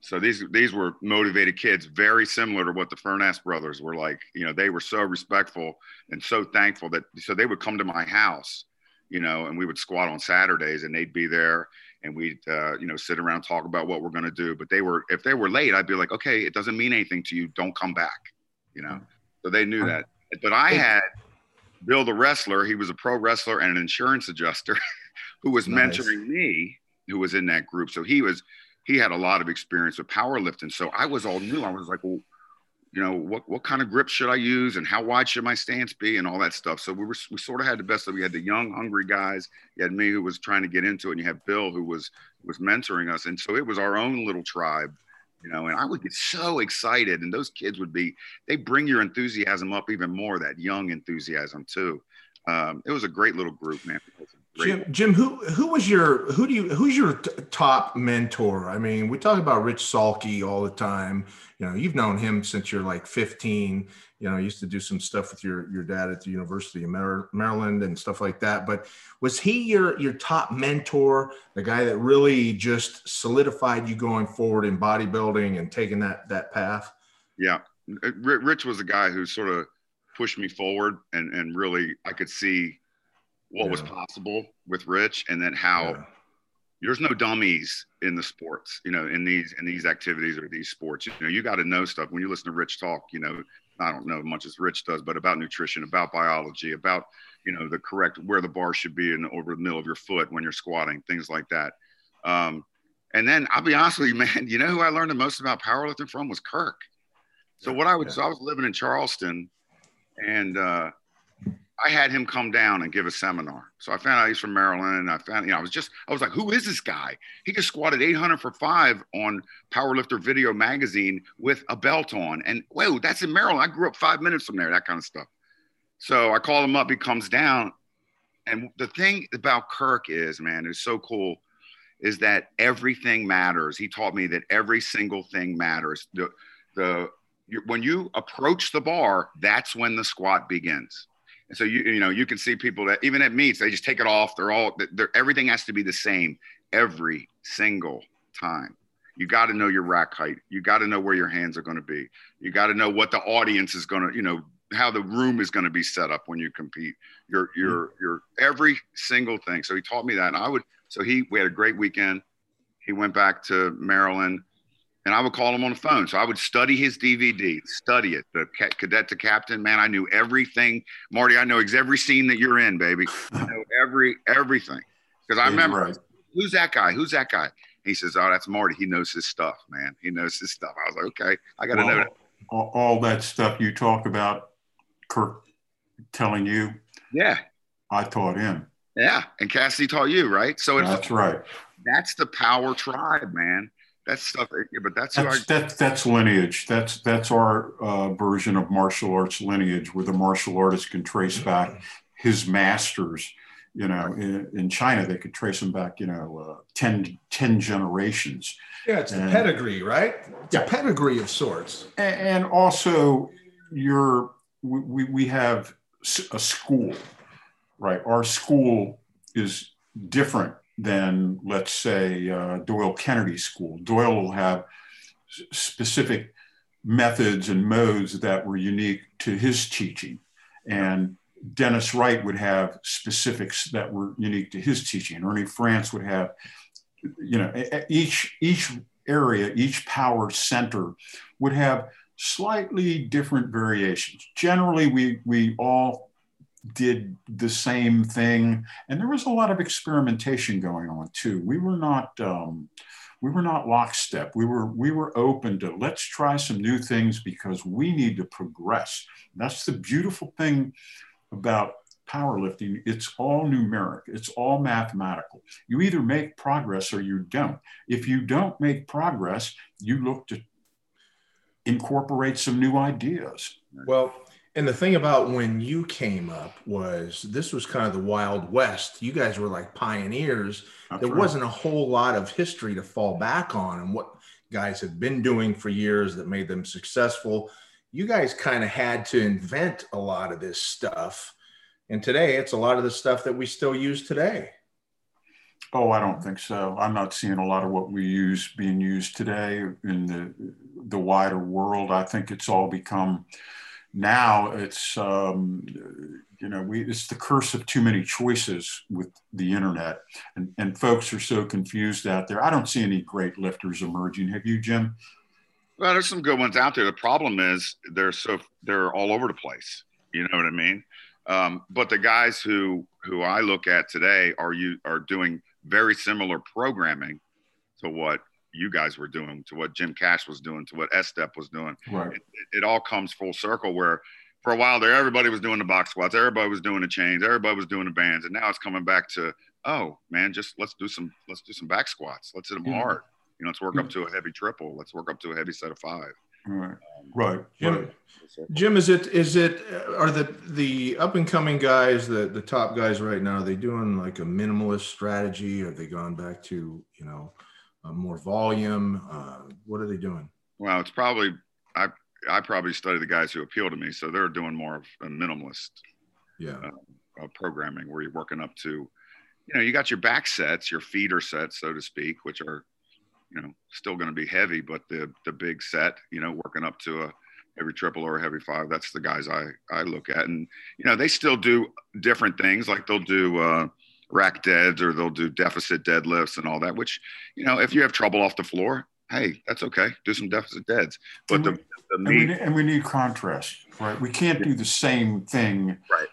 So these these were motivated kids, very similar to what the Furnas brothers were like. You know, they were so respectful and so thankful that so they would come to my house, you know, and we would squat on Saturdays, and they'd be there, and we'd uh, you know sit around talk about what we're going to do. But they were if they were late, I'd be like, okay, it doesn't mean anything to you. Don't come back, you know. So they knew that. But I had Bill the wrestler. He was a pro wrestler and an insurance adjuster, who was nice. mentoring me, who was in that group. So he was he had a lot of experience with powerlifting. So I was all new. I was like, well, you know, what, what kind of grip should I use and how wide should my stance be and all that stuff. So we were, we sort of had the best of, we had the young, hungry guys. You had me who was trying to get into it and you had Bill who was, was mentoring us. And so it was our own little tribe, you know, and I would get so excited and those kids would be, they bring your enthusiasm up even more, that young enthusiasm too. Um, it was a great little group, man. Jim, Jim, who who was your who do you who's your t- top mentor? I mean, we talk about Rich Salke all the time. You know, you've known him since you're like 15. You know, used to do some stuff with your your dad at the University of Maryland and stuff like that. But was he your your top mentor, the guy that really just solidified you going forward in bodybuilding and taking that that path? Yeah, Rich was a guy who sort of pushed me forward, and and really I could see what yeah. was possible with Rich, and then how yeah. there's no dummies in the sports, you know, in these in these activities or these sports. You know, you got to know stuff when you listen to Rich talk. You know, I don't know as much as Rich does, but about nutrition, about biology, about you know the correct where the bar should be in over the middle of your foot when you're squatting, things like that. Um, and then I'll be honest with you, man. You know who I learned the most about powerlifting from was Kirk. So what I would, yeah. so I was living in Charleston, and uh, I had him come down and give a seminar. So I found out he's from Maryland. And I found, you know, I was just, I was like, who is this guy? He just squatted 800 for five on Powerlifter Video Magazine with a belt on. And whoa, that's in Maryland. I grew up five minutes from there, that kind of stuff. So I call him up. He comes down. And the thing about Kirk is, man, it's so cool, is that everything matters. He taught me that every single thing matters. The, the, when you approach the bar, that's when the squat begins and so you you know you can see people that even at meets they just take it off. They're all they're, everything has to be the same every single time. You got to know your rack height. You got to know where your hands are going to be. You got to know what the audience is going to you know how the room is going to be set up when you compete. Your mm-hmm. your your every single thing. So he taught me that, and I would. So he we had a great weekend. He went back to Maryland and I would call him on the phone. So I would study his DVD, study it. The cadet to captain, man, I knew everything. Marty, I know every scene that you're in, baby. I know every everything because I remember right. who's that guy? Who's that guy? He says, "Oh, that's Marty. He knows his stuff, man. He knows his stuff." I was like, "Okay, I got to well, know that." All, all that stuff you talk about, Kirk telling you. Yeah, I taught him. Yeah, and Cassidy taught you, right? So that's right. That's the power tribe, man that's stuff. But that's that's, that's, that's lineage. That's that's our uh, version of martial arts lineage, where the martial artist can trace back his masters. You know, in, in China, they could trace them back. You know, uh, 10, 10 generations. Yeah, it's and, the pedigree, right? It's yeah. a pedigree of sorts. And, and also, you're we we have a school, right? Our school is different than, let's say, uh, Doyle Kenady School. Doyle will have specific methods and modes that were unique to his teaching. And Dennis Wright would have specifics that were unique to his teaching. Ernie Frantz would have, you know, each, each area, each power center would have slightly different variations. Generally, we, we all did the same thing, and there was a lot of experimentation going on too. We were not um, we were not lockstep. We were we were open to let's try some new things because we need to progress. That's the beautiful thing about powerlifting. It's all numeric. It's all mathematical. You either make progress or you don't. If you don't make progress, you look to incorporate some new ideas. Well, and the thing about when you came up was this was kind of the Wild West. You guys were like pioneers. That's there right. wasn't a whole lot of history to fall back on and what guys had been doing for years that made them successful. You guys kind of had to invent a lot of this stuff. And today it's a lot of the stuff that we still use today. Oh, I don't think so. I'm not seeing a lot of what we use being used today in the the wider world. I think it's all become now it's um, you know we it's the curse of too many choices with the internet. And, and folks are so confused out there. I don't see any great lifters emerging. Have you jim? Well there's some good ones out there. The problem is they're so they're all over the place. You know what i mean? Um, but the guys who who i look at today are you are doing very similar programming to what you guys were doing, to what Jim Cash was doing, to what S-Step was doing. Right. It, it, all comes full circle where for a while there, everybody was doing the box squats, everybody was doing the chains, everybody was doing the bands, and now it's coming back to, oh man, just let's do some let's do some back squats, let's hit them yeah. hard. You know, let's work up to a heavy triple, let's work up to a heavy set of five. Right. Um, right. Jim, right. Jim, is it is it are the the up and coming guys, the the top guys right now, are they doing like a minimalist strategy? Have they gone back to you know uh, more volume? Uh, what are they doing? Well, it's probably I I probably study the guys who appeal to me, so they're doing more of a minimalist, yeah, uh, uh, programming where you're working up to, you know, you got your back sets, your feeder sets, so to speak, which are, you know, still going to be heavy, but the the big set, you know, working up to a heavy triple or a heavy five. That's the guys I I look at, and you know, they still do different things, like they'll do. Rack deads or they'll do deficit deadlifts and all that, which, you know, if you have trouble off the floor, hey, that's okay. Do some deficit deads. But the, the meat, and, we, and we need contrast, right? We can't do the same thing right.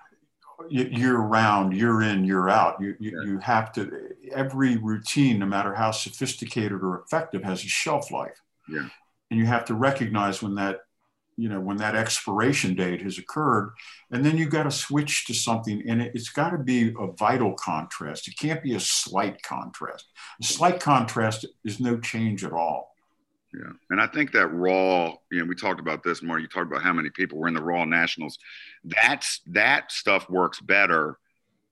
year round, year in, year out. You, you, yeah. you have to, every routine, no matter how sophisticated or effective, has a shelf life. Yeah. And you have to recognize when that you know when that expiration date has occurred and then you've got to switch to something and it, has got to be a vital contrast. It can't be a slight contrast. A slight contrast is no change at all. Yeah and i think that raw you know we talked about this more you talked about how many people were in the raw nationals. That's that stuff works better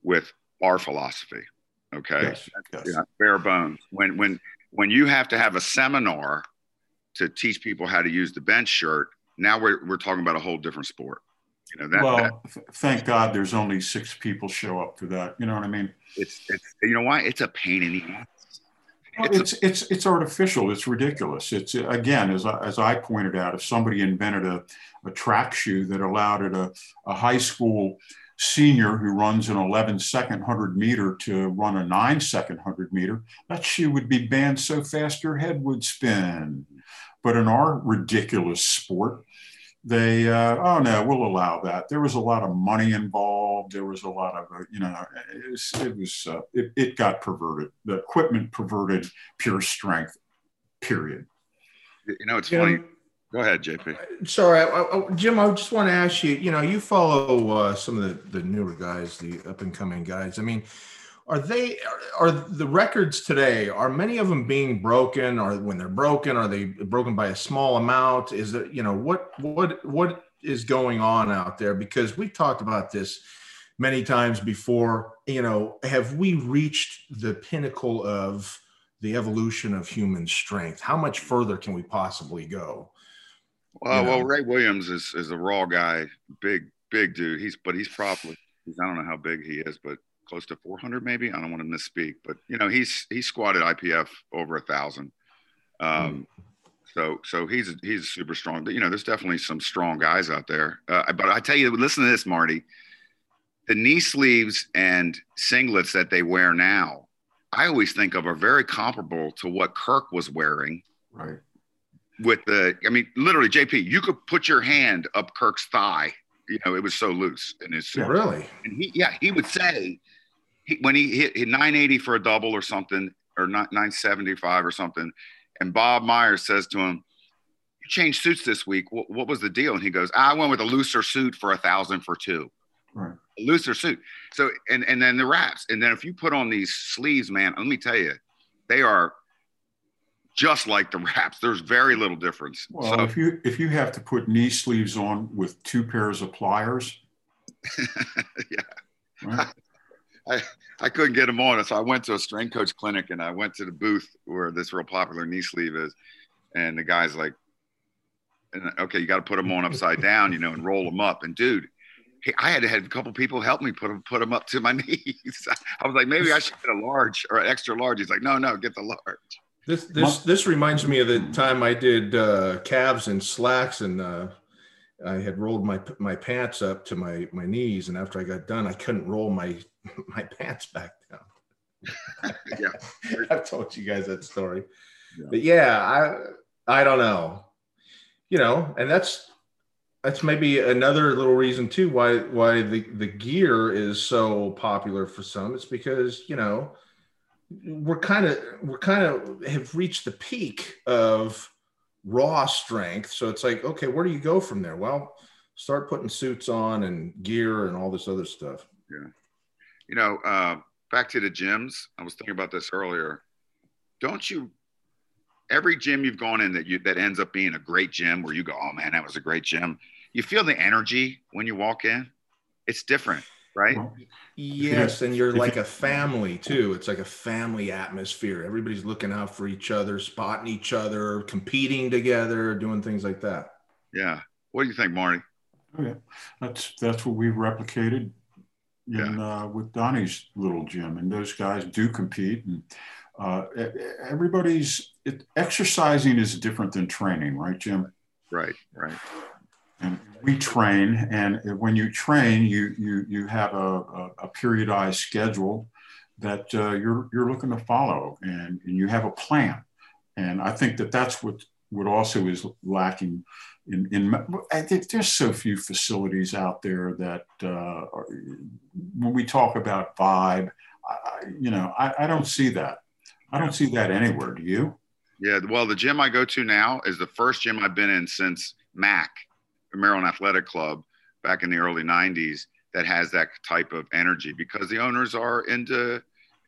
with our philosophy okay? Yes, yes. Yeah, bare bones. When when when you have to have a seminar to teach people how to use the bench shirt now we're, we're talking about a whole different sport. You know, that, well, that, thank God there's only six people show up for that. You know what I mean? It's, it's you know why? It's a pain in the ass. Well, it's, it's, it's, it's artificial. It's ridiculous. It's again, as I, as I pointed out, if somebody invented a, a track shoe that allowed it a, a high school senior who runs an 11 second 100 meter to run a nine second 100 meter, that shoe would be banned so fast your head would spin. But in our ridiculous sport, they, uh, oh no, we'll allow that. There was a lot of money involved. There was a lot of, uh, you know, it was, it, was uh, it, it got perverted. The equipment perverted pure strength, period. You know, it's Jim, funny. Go ahead, JP. Sorry, I, I, Jim. I just want to ask you. You know, you follow uh, some of the, the newer guys, the up and coming guys. I mean, are they are, are the records today are many of them being broken? Or when they're broken are they broken by a small amount? Is it you know what what what is going on out there? Because we've talked about this many times before. You know have we reached the pinnacle of the evolution of human strength? How much further can we possibly go? Uh, well, well ray williams is, is a raw guy big big dude. He's but he's probably i don't know how big he is but close to 400 maybe i don't want to misspeak but you know he's he squatted ipf over a thousand um, mm. so so he's he's super strong you know there's definitely some strong guys out there uh, but i tell you listen to this marty the knee sleeves and singlets that they wear now i always think of are very comparable to what kirk was wearing right with the, I mean, literally, JP, you could put your hand up Kirk's thigh. You know, it was so loose in his suit. Really? And he, yeah, he would say he, when he hit, hit 980 for a double or something, or not 975 or something, and Bob Myers says to him, "You changed suits this week. What, what was the deal?" And he goes, "I went with a looser suit for a thousand for two. Right. A looser suit. So, and and then the wraps, and then if you put on these sleeves, man, let me tell you, they are just like the wraps. There's very little difference. Well, so, if you if you have to put knee sleeves on with two pairs of pliers, yeah. right? I, I couldn't get them on. So I went to a strength coach clinic and I went to the booth where this real popular knee sleeve is. And the guy's like, okay, you got to put them on upside down, you know, and roll them up. And dude, he, I had to have a couple people help me put them, put them up to my knees. I was like, maybe I should get a large or an extra large. He's like, no, no, get the large. This this this reminds me of the time I did uh, calves and slacks, and uh, I had rolled my my pants up to my my knees, and after I got done, I couldn't roll my my pants back down. yeah, I've told you guys that story, Yeah. but yeah, I I don't know, you know, and that's that's maybe another little reason too why why the the gear is so popular for some. It's because you know we're kind of we're kind of have reached the peak of raw strength so it's like okay where do you go from there well start putting suits on and gear and all this other stuff Yeah. you know, uh, back to the gyms. I was thinking about this earlier. Don't you? Every gym you've gone in that you that ends up being a great gym, where you go, oh man, that was a great gym. You feel the energy when you walk in. It's different, right? Yes and you're like a family too it's like a family atmosphere everybody's looking out for each other spotting each other competing together doing things like that Yeah. What do you think, Marty? Oh, yeah. That's that's what we replicated in uh, with Donnie's little gym, and those guys do compete. And uh, everybody's it, exercising is different than training, right, Jim? Right, right. And we train, and when you train, you you you have a, a, a periodized schedule that uh, you're you're looking to follow, and, and you have a plan. And I think that that's what what also is lacking in in. I think there's so few facilities out there that uh, are, when we talk about vibe, I, you know, I, I don't see that. I don't see that anywhere. Do you? Yeah. Well, the gym I go to now is the first gym I've been in since MAC, Maryland Athletic Club, back in the early '90s. That has that type of energy because the owners are into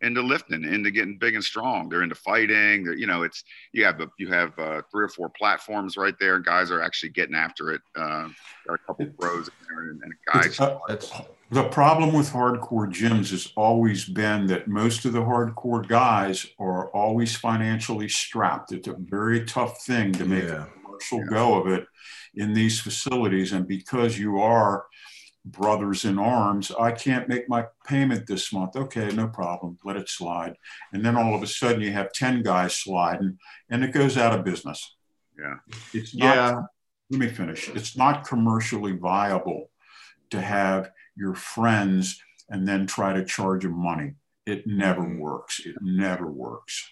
into lifting, into getting big and strong. They're into fighting. They're, you know, it's you have a, you have uh, three or four platforms right there. Guys are actually getting after it. Uh, are a couple of pros in there and, and guys. It's, uh, that's The problem with hardcore gyms has always been that most of the hardcore guys are always financially strapped. It's a very tough thing to make yeah commercial go of it in these facilities. And because you are brothers in arms, I can't make my payment this month. Okay, no problem. Let it slide. And then all of a sudden you have 10 guys sliding and it goes out of business. Yeah. It's not yeah let me finish. It's not commercially viable to have your friends and then try to charge them money. It never mm-hmm. works. It never works.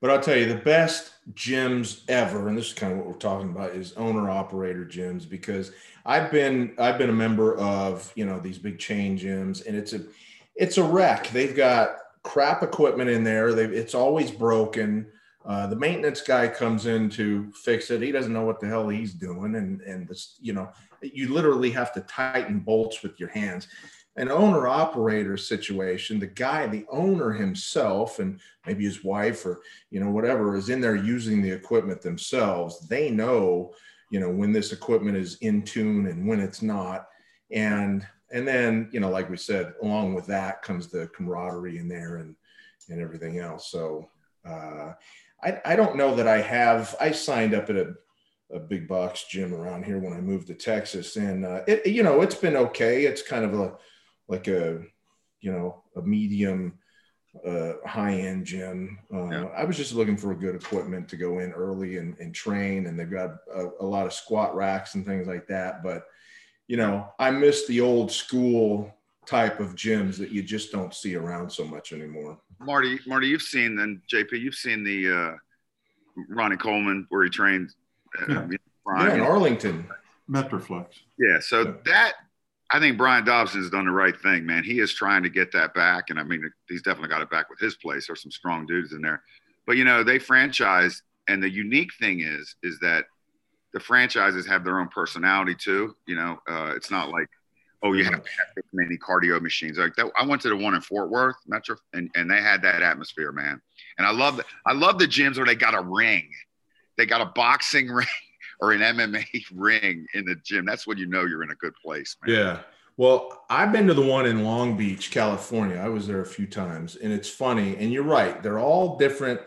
But I'll tell you, the best gyms ever, and this is kind of what we're talking about, is owner operator gyms because I've been I've been a member of you know these big chain gyms, and it's a it's a wreck. They've got crap equipment in there. They it's always broken. Uh, the maintenance guy comes in to fix it. He doesn't know what the hell he's doing, and and this you know you literally have to tighten bolts with your hands. An owner operator situation, the guy, the owner himself, and maybe his wife or you know whatever is in there using the equipment themselves they know you know when this equipment is in tune and when it's not. And and then you know like we said along with that comes the camaraderie in there and and everything else. So uh i i don't know that i have i signed up at a a big box gym around here when i moved to texas and uh it you know it's been okay. It's kind of a like a you know a medium uh, high end gym. Uh, Yeah. I was just looking for good equipment to go in early and, and train, and they've got a, a lot of squat racks and things like that. But you know, I miss the old school type of gyms that you just don't see around so much anymore. Marty, Marty, you've seen then JP, you've seen the uh, Ronnie Coleman, where he trained. Uh, Yeah. Yeah, in Arlington. Metroflex. Yeah, so Yeah. that I think Brian Dobson's done the right thing, man. He is trying to get that back, and I mean, he's definitely got it back with his place. There's some strong dudes in there, but you know, they franchise, and the unique thing is, is that the franchises have their own personality too. You know, uh, it's not like, oh, you have to have this many cardio machines like that. I went to the one in Fort Worth, Metro, and and they had that atmosphere, man. And I love the I love the gyms where they got a ring, they got a boxing ring or an MMA ring in the gym. That's when you know you're in a good place, man. Yeah. Well, I've been to the one in Long Beach, California. I was there a few times, and it's funny. And you're right; they're all different.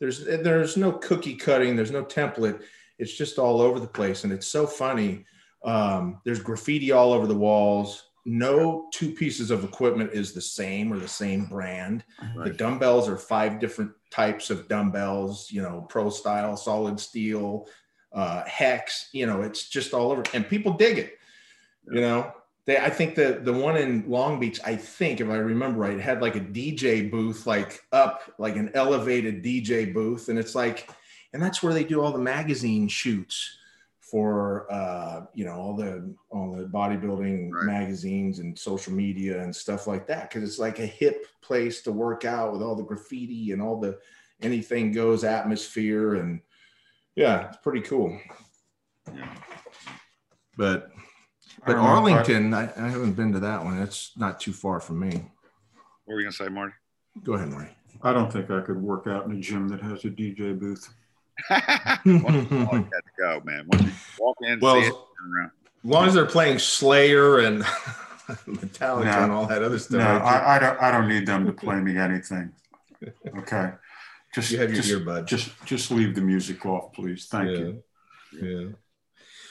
There's there's no cookie cutting. There's no template. It's just all over the place, and it's so funny. Um, there's graffiti all over the walls. No two pieces of equipment is the same or the same brand. The dumbbells are five different types of dumbbells. You know, pro style, solid steel, uh, hex. You know, it's just all over, and people dig it. You know, they. I think the the one in Long Beach, I think if I remember right, had like a DJ booth, like up, like an elevated DJ booth, and it's like, and that's where they do all the magazine shoots for uh you know all the all the bodybuilding Right. magazines and social media and stuff like that because it's like a hip place to work out with all the graffiti and all the anything goes atmosphere and yeah it's pretty cool Yeah. but but don't know if I- arlington I, I haven't been to that one it's not too far from me What were you gonna say, Marty? go ahead Marty. I don't think I could work out in a gym that has a DJ booth. Once you walk, you got to go, man. Once you walk in, Well, see it, as long as they're playing slayer and metallica No. and all that other stuff No. I, I don't. I don't need them to play me anything. Okay, just you have your just, earbud just just leave the music off, please. Thank yeah. you. yeah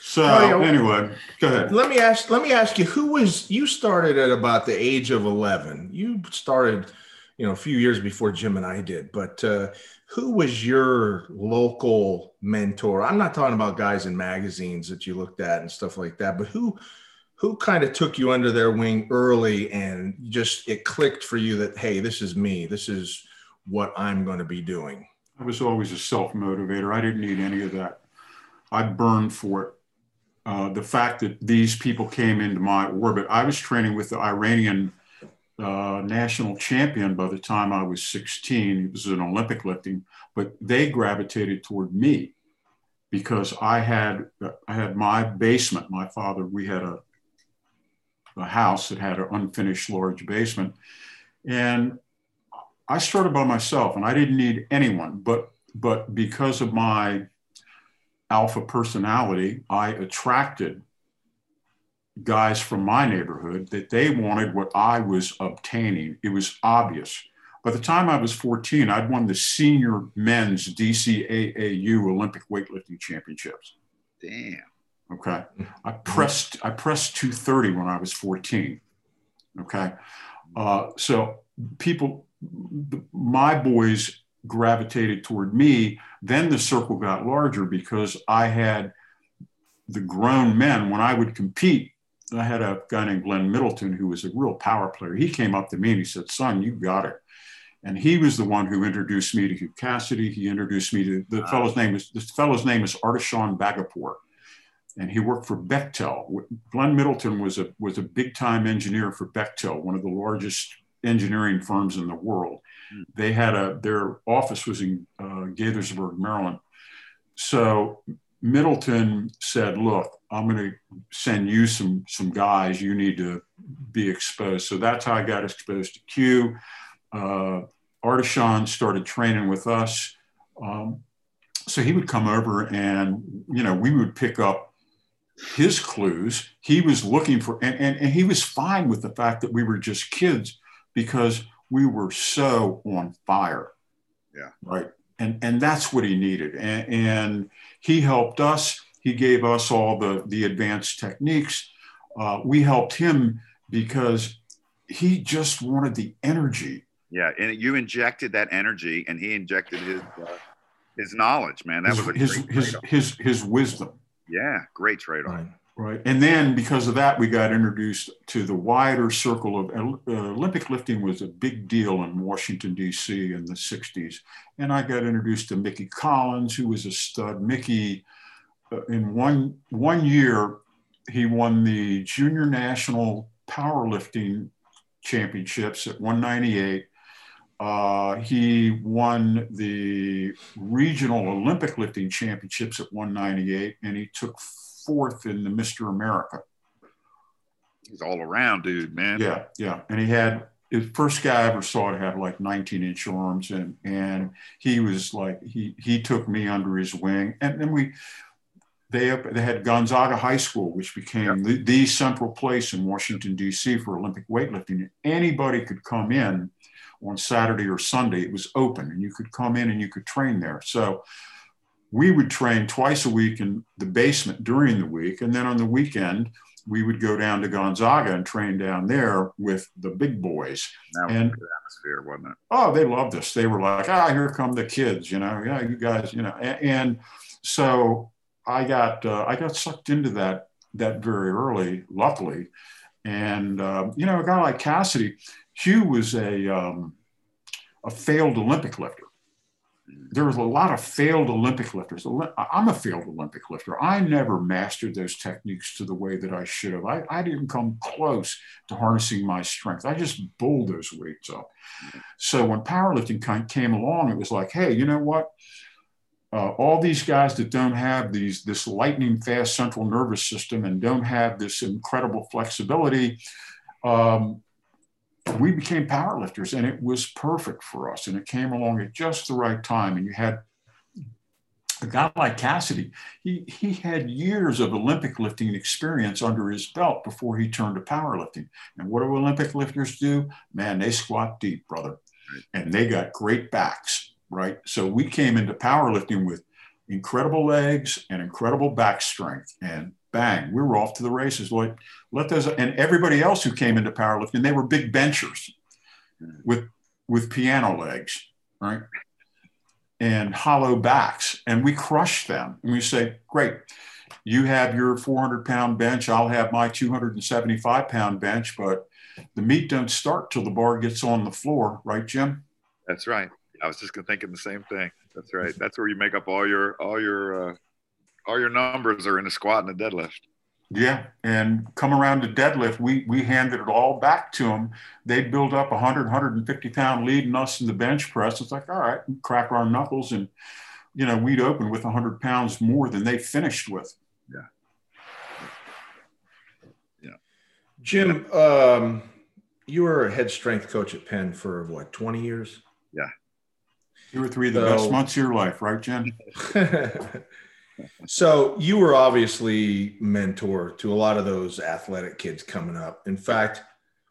So Oh, anyway, go ahead. let me ask let me ask you who was you started at about the age of 11 you started you know a few years before jim and i did but uh, who was your local mentor i'm not talking about guys in magazines that you looked at and stuff like that but who who kind of took you under their wing early and just it clicked for you that hey this is me this is what i'm going to be doing I was always a self motivator. I didn't need any of that. I burned for it. Uh, the fact that these people came into my orbit, I was training with the Iranian uh, national champion by the time I was 16. He was an Olympic lifting, but they gravitated toward me because I had I had my basement. My father, we had a a house that had an unfinished large basement, and I started by myself and I didn't need anyone, but but because of my alpha personality, I attracted guys from my neighborhood that they wanted what I was obtaining. It was obvious. By the time I was 14, I'd won the senior men's DCAAU Olympic weightlifting championships. Damn. Okay. I pressed I pressed 230 when I was 14. Okay. Uh, so people, my boys gravitated toward me. Then the circle got larger because I had the grown men when I would compete. I had a guy named Glenn Middleton who was a real power player. He came up to me and he said, Son, you got it. And he was the one who introduced me to Hugh Cassidy. He introduced me to the fellow's name is the fellow's name is Artishan Bagapur and he worked for Bechtel. Glenn Middleton was a was a big time engineer for Bechtel, one of the largest engineering firms in the world. Hmm. They had a their office was in uh, Gaithersburg, Maryland. So Middleton said, "Look, I'm going to send you some some guys. You need to be exposed." So that's how I got exposed to Hugh. Uh, Artishan started training with us. Um, so he would come over and you know we would pick up his clues he was looking for and, and, and he was fine with the fact that we were just kids because we were so on fire Yeah. right and and that's what he needed and, and he helped us he gave us all the the advanced techniques uh, we helped him because he just wanted the energy Yeah, and you injected that energy, and he injected his uh, his knowledge, man. That his, was a his, great his, trade-off. his, his wisdom Yeah, great trade-off. Right. Right. And then because of that, we got introduced to the wider circle of uh, Olympic lifting was a big deal in Washington, D.C. in the 60s. And I got introduced to Mickey Collins, who was a stud. Mickey, uh, in one, one year, he won the junior national powerlifting championships at 198. Uh, he won the regional Olympic lifting championships at 198, and he took fourth in the Mr. America. He's all around, dude, man. Yeah, yeah. And he had his first guy I ever saw it had like 19 inch arms, and and he was like he he took me under his wing, and then we they they had Gonzaga High School, which became the, the central place in Washington D.C. for Olympic weightlifting. Anybody could come in on Saturday or Sunday. It was open, and you could come in and you could train there. So we would train twice a week in the basement during the week. And then on the weekend, we would go down to Gonzaga and train down there with the big boys. That was and, a good atmosphere, wasn't it? Oh, they loved us. They were like, ah, here come the kids, you know, yeah, you guys, you know. And, and so I got uh, I got sucked into that that very early, luckily. And uh, you know, a guy like Cassidy, Hugh was a um, a failed Olympic lifter there was a lot of failed Olympic lifters. I'm a failed Olympic lifter. I never mastered those techniques to the way that I should have. I, I didn't come close to harnessing my strength. I just bulled those weights up. So when powerlifting came along, it was like, hey, you know what? Uh, all these guys that don't have these this lightning fast central nervous system and don't have this incredible flexibility, um, we became powerlifters and it was perfect for us. And it came along at just the right time. And you had a guy like Cassidy, he, he had years of Olympic lifting experience under his belt before he turned to powerlifting. And what do Olympic lifters do? Man, they squat deep, brother. And they got great backs, right? So we came into powerlifting with incredible legs and incredible back strength. And bang, we were off to the races. Like, let those, and everybody else who came into powerlifting, they were big benchers with, with piano legs, right? And hollow backs. And we crushed them. And we say, great, you have your 400 pound bench, I'll have my 275 pound bench, but the meet don't start till the bar gets on the floor, right, Jim? That's right. I was just thinking the same thing. That's right. That's where you make up all your all your uh, all your numbers are in the squat and the deadlift. Yeah, and come around to deadlift, we we handed it all back to them. They'd build up a 100, 150 pound lead in us in the bench press. It's like, all right, crack our knuckles and, you know, we'd open with 100 pounds more than they finished with. Yeah. Yeah. Jim, um, you were a head strength coach at Penn for what, 20 years? Yeah. Two or three of the so, best months of your life, right, Jim? so you were obviously mentor to a lot of those athletic kids coming up. In fact,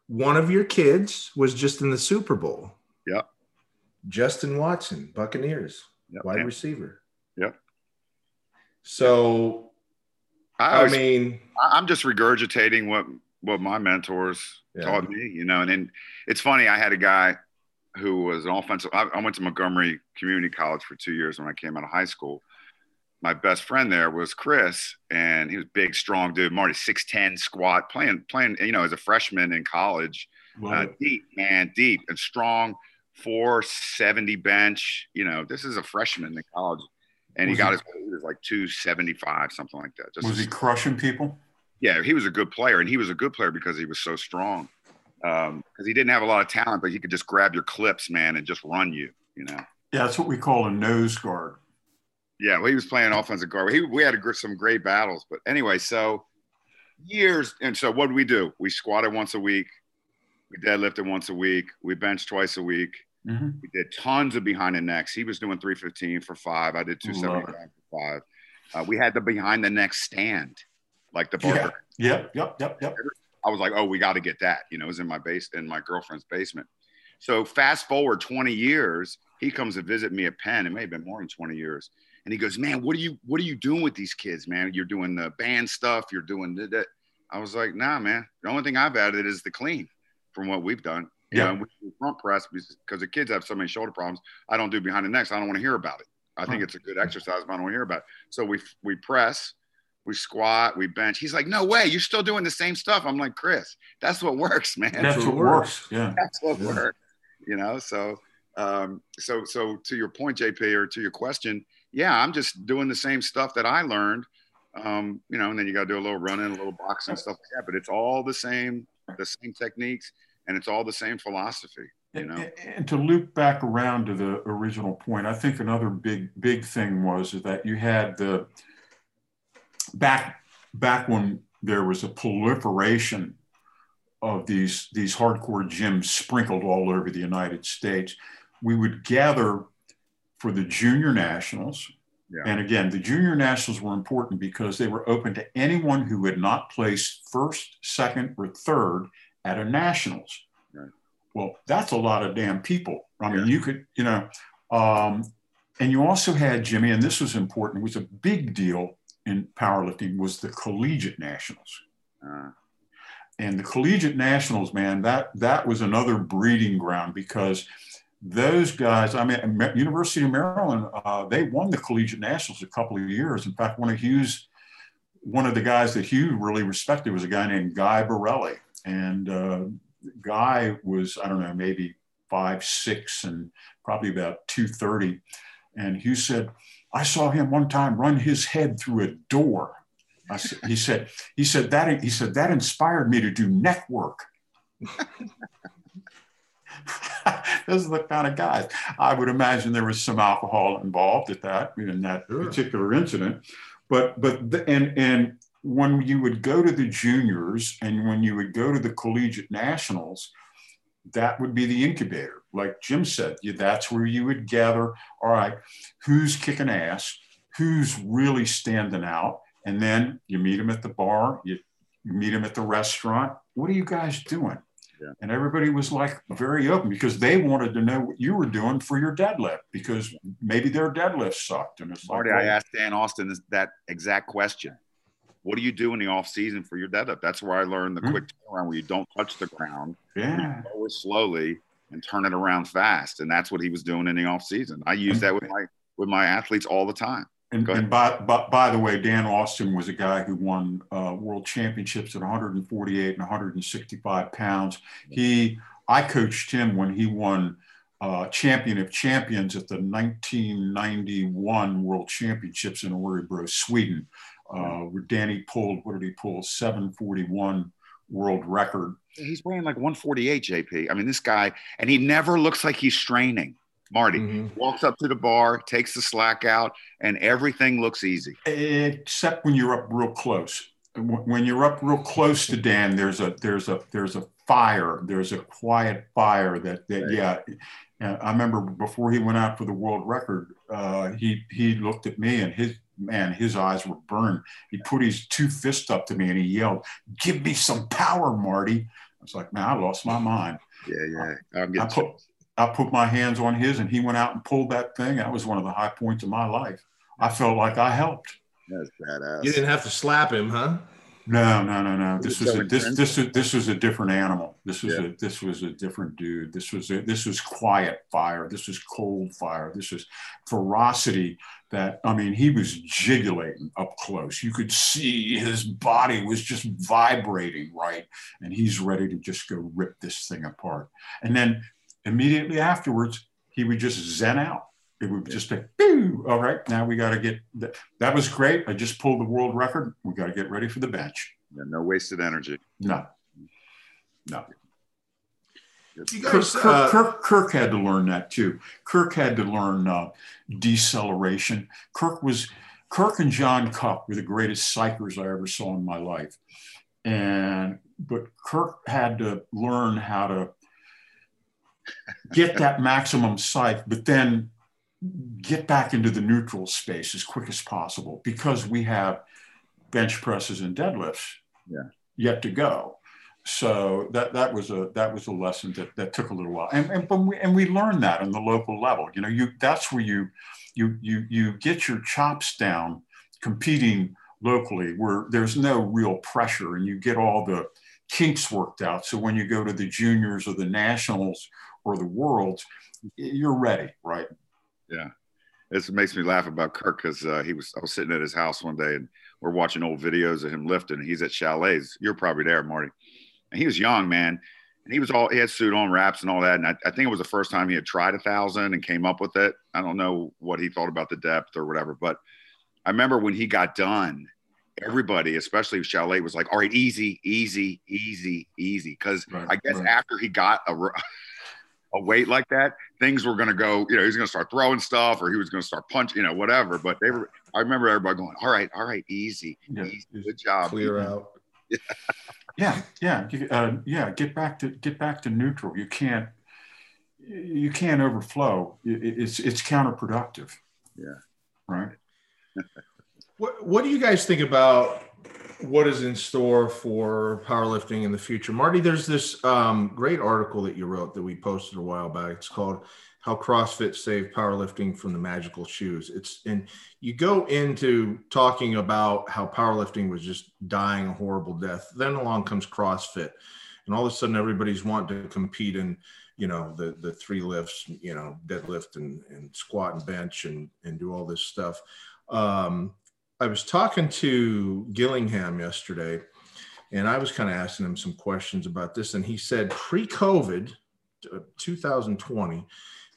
one of your kids was just in the Super Bowl. Yeah. Justin Watson, Buccaneers, yep. wide receiver. Yep. So, I, always, I, mean, I'm just regurgitating what what my mentors yeah. taught me, you know. And, and it's funny, I had a guy who was an offensive. I, I went to Montgomery Community College for two years when I came out of high school, my best friend there was Chris, and he was big, strong dude. Marty, six ten squat, playing playing. You know, as a freshman in college, uh, deep man, deep and strong. Four seventy bench. You know, this is a freshman in college, and was he got he, his he was like two seventy five, something like that. Just was he crushing people? Yeah, he was a good player, and he was a good player because he was so strong. Because um, he didn't have a lot of talent, but he could just grab your clips, man, and just run you. You know. Yeah, that's what we call a nose guard. Yeah, well, he was playing offensive guard. He, we had a, some great battles, but anyway, so years. And so what did we do? We squatted once a week. We deadlifted once a week. We benched twice a week. Mm-hmm. We did tons of behind the necks. He was doing 315 for five. I did 275 for five. Uh, we had the behind the neck stand, like the barber. Yeah. Yep. Yep. Yep. Yep. I was like, oh, we got to get that. You know, it was in my base in my girlfriend's basement. So fast forward 20 years, he comes to visit me at Penn. It may have been more than 20 years and he goes, "Man, what are you what are you doing with these kids, man? You're doing the band stuff. You're doing that." I was like, "Nah, man. The only thing I've added is the clean from what we've done. Yeah, you know, front press because the kids have so many shoulder problems. I don't do behind the necks. I don't want to hear about it. I think it's a good exercise, but I don't want to hear about it. So we we press, we squat, we bench. He's like, no way, you're still doing the same stuff. I'm like, Chris, that's what works, man. That's, that's what works. works. Yeah. That's what yeah. works. You know, so um, so so to your point, JP, or to your question, yeah, I'm just doing the same stuff that I learned. Um, you know, and then you got to do a little running, a little boxing stuff like that. But it's all the same, the same techniques, and it's all the same philosophy. You know? And to loop back around to the original point, I think another big big thing was that you had the back back when there was a proliferation of these these hardcore gyms sprinkled all over the United States, we would gather for the junior nationals. Yeah. And again, the junior nationals were important because they were open to anyone who had not placed first, second, or third at a nationals. Right. Well, that's a lot of damn people. I mean, yeah. you could, you know, um, and you also had Jimmy, and this was important. It was a big deal in powerlifting was the collegiate nationals. Uh. And the collegiate nationals, man, that that was another breeding ground because those guys, I mean, University of Maryland, uh, they won the collegiate nationals a couple of years. In fact, one of Hughes, one of the guys that Hugh really respected was a guy named Guy Borelli. And uh, Guy was, I don't know, maybe five, six, and probably about 230. And Hugh said, I saw him one time run his head through a door. He said, he said that he said that inspired me to do neck work. Those are the kind of guys. I would imagine there was some alcohol involved at that in that sure. particular incident. But but the, and and when you would go to the juniors and when you would go to the collegiate nationals, that would be the incubator. Like Jim said, that's where you would gather, all right, who's kicking ass, who's really standing out. And then you meet them at the bar, you, meet them at the restaurant. What are you guys doing? Yeah. And everybody was like very open because they wanted to know what you were doing for your deadlift because maybe their deadlift sucked. And it's Marty, like, I asked Dan Austin that exact question. What do you do in the off season for your deadlift? That's where I learned the mm-hmm. quick turnaround where you don't touch the ground. Yeah. You slowly and turn it around fast. And that's what he was doing in the off season. I use that with my with my athletes all the time. And, and by, by, by, the way, Dan Austin was a guy who won uh, world championships at 148 and 165 pounds. He, I coached him when he won uh, champion of champions at the 1991 World Championships in Örebro, Sweden, uh, where Danny pulled, what did he pull? 741 world record he's weighing like 148, JP. I mean, this guy, and he never looks like he's straining. Marty mm-hmm. walks up to the bar, takes the slack out, and everything looks easy. Except when you're up real close. When you're up real close to Dan, there's a there's a there's a fire. There's a quiet fire that that yeah. I remember before he went out for the world record, uh, he he looked at me and his man, his eyes were burned. He put his two fists up to me and he yelled, "Give me some power, Marty!" I was like, man, I lost my mind. Yeah, yeah. I put, I put my hands on his and he went out and pulled that thing. That was one of the high points of my life. I felt like I helped. That's badass. You didn't have to slap him, huh? No, no, no, no. This was a, this this was this was a different animal. This was yeah. a this was a different dude. This was a, this was quiet fire. This was cold fire. This was ferocity. That I mean, he was jiggulating up close. You could see his body was just vibrating right, and he's ready to just go rip this thing apart. And then immediately afterwards, he would just zen out it would just be, all right, now we got to get that. That was great. I just pulled the world record. We got to get ready for the bench. Yeah, no wasted energy. No, no. Guys, Kirk, uh, Kirk, Kirk, had to learn that too. Kirk had to learn uh, deceleration. Kirk was Kirk and John Kuc were the greatest psychers I ever saw in my life, and but Kirk had to learn how to get that maximum psych, but then get back into the neutral space as quick as possible because we have bench presses and deadlifts yeah. yet to go. So that that was a that was a lesson that, that took a little while, and and, but we, and we learned that on the local level. You know, you that's where you you you you get your chops down competing locally, where there's no real pressure, and you get all the kinks worked out. So when you go to the juniors or the nationals or the world, you're ready, right? Yeah. This makes me laugh about Kirk because uh, he was. I was sitting at his house one day and we're watching old videos of him lifting. He's at Chaillet's. You're probably there, Marty. And he was young, man. And he was all he had suit on wraps and all that. And I, I think it was the first time he had tried a thousand and came up with it. I don't know what he thought about the depth or whatever, but I remember when he got done, everybody, especially Chaillet, was like, "All right, easy, easy, easy, easy." Because Right, I guess right. after he got a, a weight like that, things were going to go. You know, he was going to start throwing stuff, or he was going to start punching. You know, whatever. But they were. I remember everybody going, "All right, all right, easy, Yeah. easy, good job." Clear out. Yeah, yeah, you- uh, yeah. Get back to get back to neutral. You can't you can't overflow. It- it- It's it's counterproductive. Yeah. Right. What What do you guys think about what is in store for powerlifting in the future, Marty? There's this um, great article that you wrote that we posted a while back. It's called "How CrossFit Saved Powerlifting from the Magical Shoes." It's and you go into talking about how powerlifting was just dying a horrible death. Then along comes CrossFit, and all of a sudden everybody's wanting to compete in you know the the three lifts, you know deadlift and, and squat and bench and and do all this stuff. Um, I was talking to Gillingham yesterday, and I was kind of asking him some questions about this, and he said pre-COVID, uh, 2020,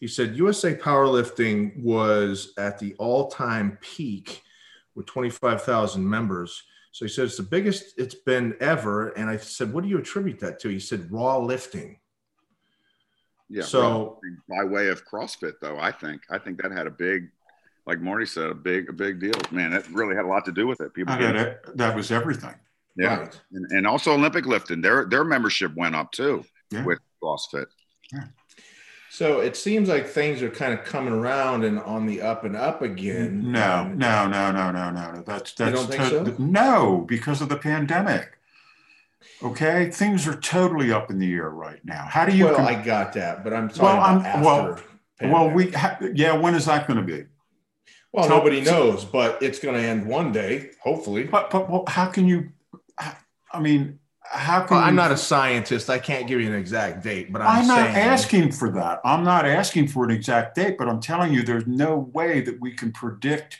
he said USA powerlifting was at the all-time peak with 25,000 members. So he said it's the biggest it's been ever, and I said, "What do you attribute that to?" He said, "Raw lifting." Yeah. So- by way of CrossFit, though, I think I think that had a big, like Marty said, a big a big deal. Man, that really had a lot to do with it. People, I got it. That was everything. yeah, Right. and, and also Olympic lifting, their their membership went up too Yeah. with CrossFit. So it seems like things are kind of coming around and on the up and up again. No, And- no, no, no, no, no. That's that's don't think so? no because of the pandemic. Okay, things are totally up in the air right now. How do you? well, com- I got that, but I'm talking Well, I'm- after. well- well, we ha- yeah. When is that going to be? Well, tell- nobody knows, but it's going to end one day, hopefully. But but well, how can you? I mean, how can Well, I'm you- not a scientist. I can't give you an exact date, but I'm, I'm not asking for that. I'm not asking for an exact date, but I'm telling you, there's no way that we can predict.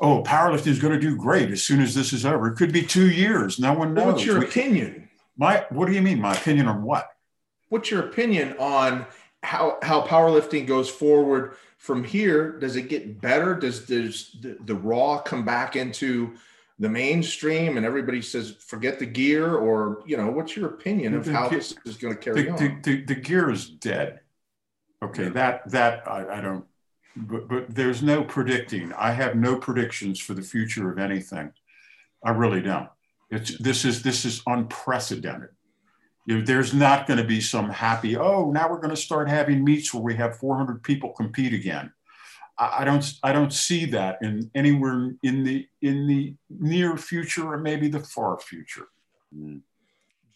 Oh, powerlifting is going to do great as soon as this is over. It could be two years. No one Well, knows. What's your We- opinion? my what do you mean? My opinion on what? What's your opinion on how how powerlifting goes forward from here? Does it get better? Does does the, the raw come back into the mainstream and everybody says forget the gear or you know what's your opinion of The how this is going to carry The, on the, the, the gear is dead. Okay, Yeah. that that I, I don't. But but there's no predicting. I have no predictions for the future of anything. I really don't. It's this is this is unprecedented. You know, there's not going to be some happy. Oh, now we're going to start having meets where we have 400 people compete again. I, I don't I don't see that in anywhere in the in the near future or maybe the far future. Mm.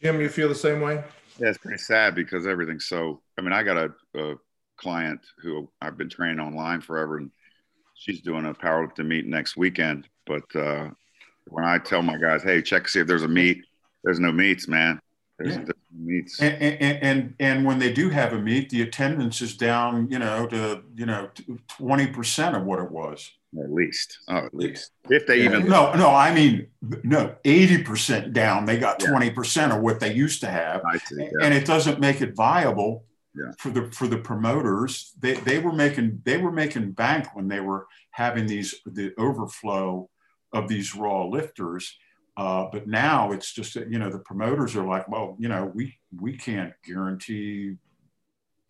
jim you feel the same way Yeah, it's pretty sad because everything's so. I mean, I got a, a client who I've been training online forever, and she's doing a powerlifting meet next weekend. But uh, when I tell my guys, "Hey, check to see if there's a meet," there's no meets, man. There's, Yeah. meets. And, and and and when they do have a meet, the attendance is down, you know, to you know twenty percent of what it was. At least, oh, at least if they Yeah. even. No, no, I mean no, eighty percent down. They got Yeah. twenty percent of what they used to have, I see. And it doesn't make it viable for the for the promoters. They they were making they were making bank when they were having these the overflow of these raw lifters. Uh, but now it's just that you know the promoters are like, well, you know, we we can't guarantee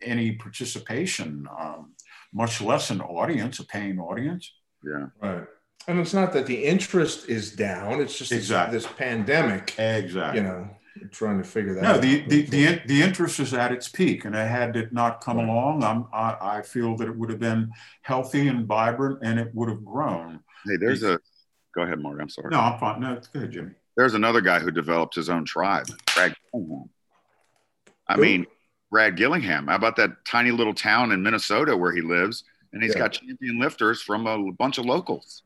any participation, um, much less an audience, a paying audience. yeah. right and it's not that the interest is down it's just this- Exactly. this pandemic Exactly. you know trying to figure that No, out the, the, the, the interest is at its peak, and had it not come Right. along, I'm, I, I feel that it would have been healthy and vibrant, and it would have grown. Hey, there's a. Go ahead, Mark. I'm sorry. No, I'm fine. No, it's good, Jimmy. There's another guy who developed his own tribe, Brad Gillingham. I Who? mean, Brad Gillingham. How about that tiny little town in Minnesota where he lives? And he's Yeah. got champion lifters from a bunch of locals.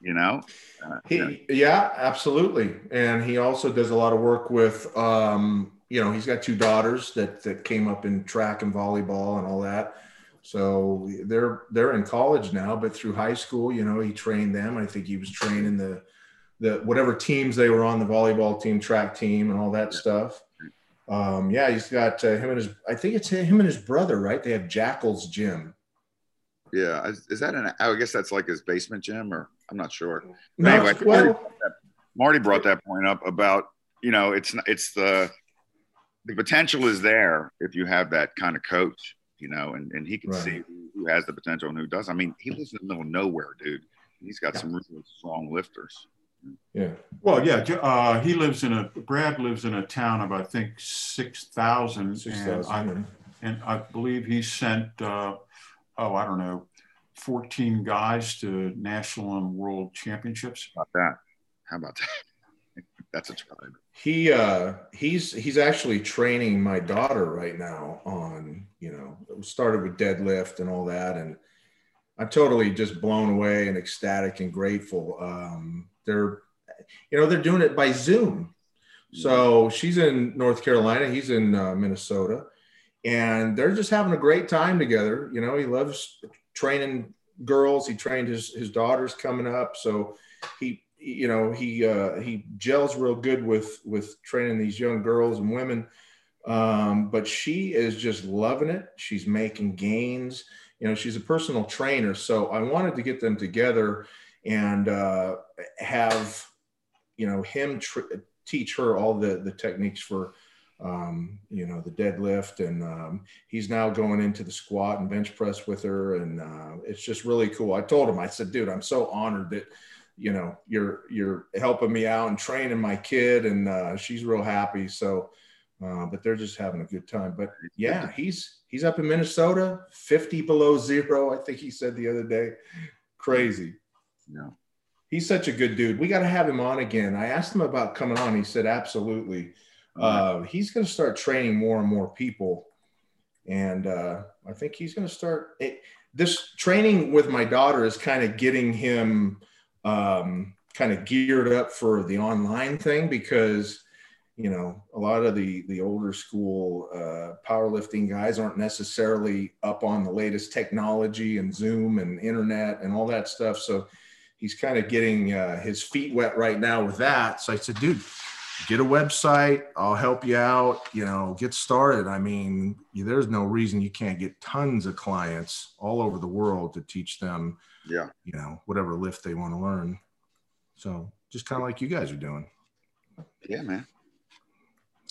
You know, uh, He, yeah. yeah, absolutely. And he also does a lot of work with, um, you know, he's got two daughters that that came up in track and volleyball and all that. So they're they're in college now, but through high school, you know, he trained them. I think he was training the the whatever teams they were on, the volleyball team, track team, and all that stuff. Um, yeah, he's got uh, him and his. I think it's him and his brother, right? They have Jackal's Gym. Yeah, is, is that an? I guess that's like his basement gym, or I'm not sure. No, anyway, well, Marty brought that point up about you know it's it's the the potential is there if you have that kind of coach, you know, and, and he can Right. see who has the potential and who does. I mean, he lives in the middle of nowhere, dude. He's got some really strong lifters. yeah, Well, yeah, uh, he lives in a, Brad lives in a town of, I think, 6,000. six and I- And I believe he sent, uh, oh, I don't know, 14 guys to national and world championships. How about that? How about that? That's a tribe. He uh he's he's actually training my daughter right now on you know started with deadlift and all that and I'm totally just blown away and ecstatic and grateful. Um, they're you know they're doing it by Zoom. So she's in North Carolina, he's in uh, Minnesota, and they're just having a great time together. You know, he loves training girls. He trained his his daughters coming up, so he you know he uh, he gels real good with with training these young girls and women. Um, but she is just loving it. She's making gains. You know, she's a personal trainer, so I wanted to get them together and uh, have you know him tr- teach her all the the techniques for um, you know the deadlift and um, he's now going into the squat and bench press with her and uh, it's just really cool i told him i said dude i'm so honored that you know you're you're helping me out and training my kid and uh, she's real happy. So uh, but they're just having a good time. But yeah he's he's up in minnesota 50 below zero i think he said the other day. Crazy. Yeah. he's such a good dude. We got to have him on again. I asked him about coming on. He said absolutely. Uh, he's going to start training more and more people. And uh, i think he's going to start it, this training with my daughter is kind of getting him um, kind of geared up for the online thing because you know a lot of the the older school uh, powerlifting guys aren't necessarily up on the latest technology and zoom and internet and all that stuff. So he's kind of getting uh, his feet wet right now with that. So i said dude get a website. I'll help you out you know get started. I mean there's no reason you can't get tons of clients all over the world to teach them Yeah. you know whatever lift they want to learn so just kind of like you guys are doing Yeah, man.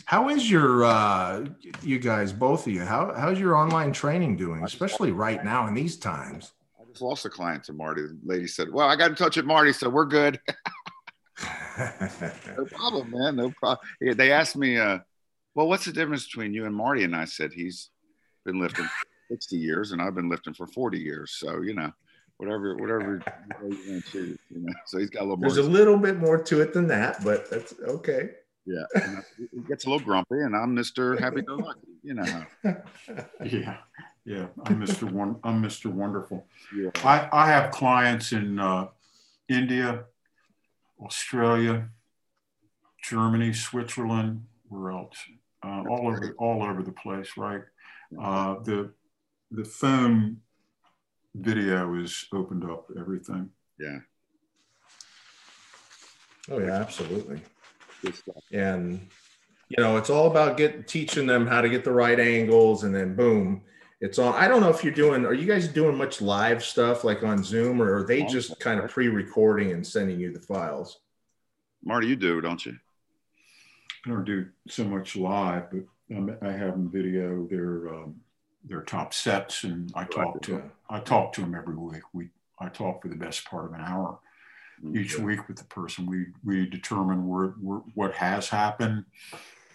how is your uh you guys both of you how how's your online training doing especially right now in these times I just lost a client to Marty. The lady said, Well, I got in touch with Marty, so we're good. No problem, man. No problem. Yeah, They asked me, uh, well, what's the difference between you and Marty? And I said, he's been lifting 60 years and I've been lifting for 40 years. So, you know, whatever, whatever you want to you know. So he's got a little more. there's a little bit more to it than that but that's okay yeah. And He gets a little grumpy and I'm Mr. Happy Go Lucky, you know. Yeah, yeah. I'm Mr. One. I'm Mr. Wonderful. Yeah. I, I have clients in uh, India, Australia, Germany, Switzerland. Where else? Uh, all over, all over the place. Right. Uh, the the phone video is opened up everything. Yeah. oh yeah absolutely and you know it's all about get teaching them how to get the right angles and then boom it's on i don't know if you're doing are you guys doing much live stuff like on zoom or are they just kind of pre-recording and sending you the files Marty, you do, don't you? I don't do so much live, but um, I have them video their um, their top sets, and I talk to yeah. I talk to them every week. We I talk for the best part of an hour each week with the person. We we determine where, where what has happened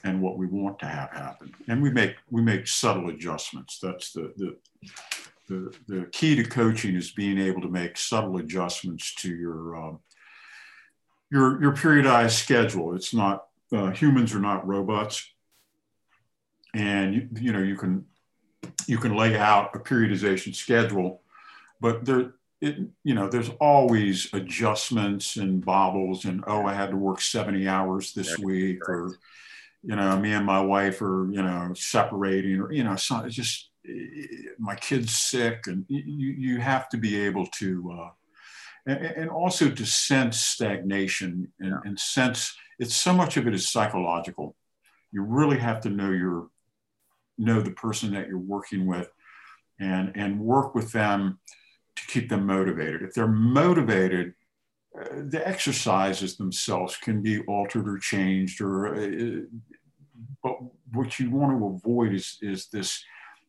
and what we want to have happen, and we make we make subtle adjustments. That's the the the, the key to coaching is being able to make subtle adjustments to your um, your your periodized schedule. It's not uh, humans are not robots, and you, you know you can you can lay out a periodization schedule, but there it you know there's always adjustments and bobbles and oh I had to work 70 hours this Right, week or you know me and my wife are you know separating or you know so it's just my kid's sick, and you you have to be able to. Uh, and, and also to sense stagnation and, and sense it's so much of it is psychological. You really have to know your know the person that you're working with and and work with them to keep them motivated. If they're motivated, uh, the exercises themselves can be altered or changed or uh, but what you want to avoid is is this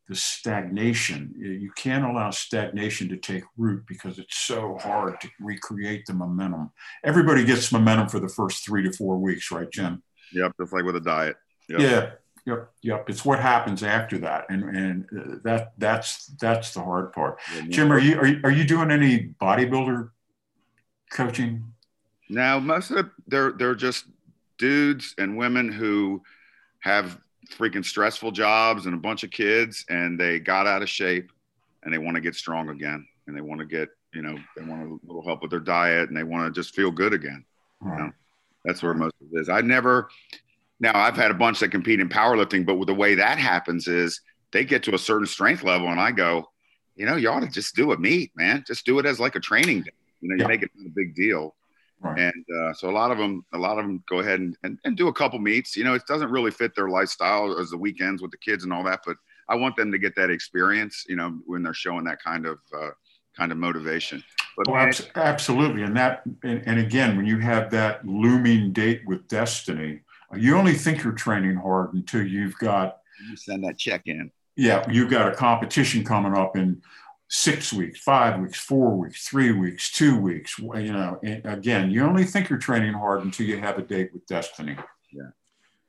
the stagnation. You can't allow stagnation to take root because it's so hard to recreate the momentum. Everybody gets momentum for the first three to four weeks, right, Jim? Yep, just like with a diet. Yep. Yeah, yep, yep. It's what happens after that, and and uh, that that's that's the hard part. Yeah, Jim, are you, are you are you doing any bodybuilder coaching? Now, most of it, they're they're just dudes and women who have freaking stressful jobs and a bunch of kids and they got out of shape and they want to get strong again and they want to get you know they want a little help with their diet and they want to just feel good again you know? that's where most of it is i never now i've had a bunch that compete in powerlifting but the way that happens is they get to a certain strength level and i go you know you ought to just do a meet man just do it as like a training day you know you yeah. make it a big deal Right. And uh, so a lot of them, a lot of them go ahead and, and, and, do a couple meets. You know, it doesn't really fit their lifestyle as the weekends with the kids and all that, but I want them to get that experience. You know, when they're showing that kind of uh, kind of motivation. But man, absolutely, and that and, and, again, when you have that looming date with destiny, you only think you're training hard until you've got you send that check in. Yeah, you've got a competition coming up in six weeks, five weeks, four weeks, three weeks, two weeks. You know, again, you only think you're training hard until you have a date with destiny. Yeah.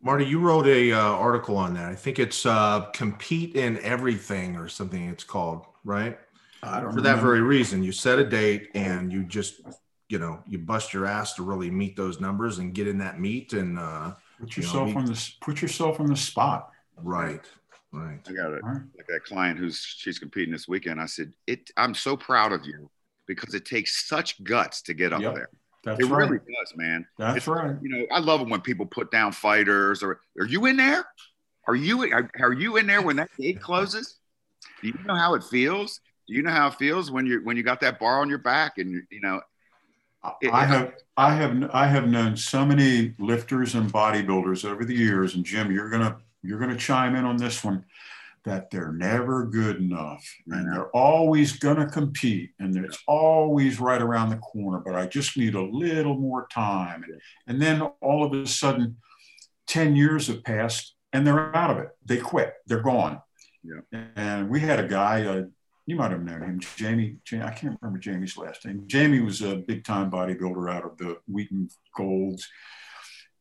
Marty, you wrote a uh, article on that. I think it's uh, "Compete in Everything" or something. It's called right. For remember. that very reason, you set a date and you just, you know, you bust your ass to really meet those numbers and get in that meet and uh, put yourself you know, on the put yourself on the spot. Right. Right. I got it. Right. Like that client who's she's competing this weekend. I said, "It. I'm so proud of you because it takes such guts to get up yep. there. That's it right. really does, man. That's it's, right. You know, I love it when people put down fighters. Or are you in there? Are you are, are you in there when that gate closes? Do you know how it feels? Do you know how it feels when you when you got that bar on your back and you, you know? It, I have I have I have known so many lifters and bodybuilders over the years, and Jim, you're gonna you're going to chime in on this one that they're never good enough and they're always going to compete and it's always right around the corner but i just need a little more time. And then all of a sudden 10 years have passed and they're out of it. They quit. They're gone. Yeah. and we had a guy uh, you might have known him jamie, jamie i can't remember jamie's last name jamie was a big time bodybuilder out of the wheaton Gold's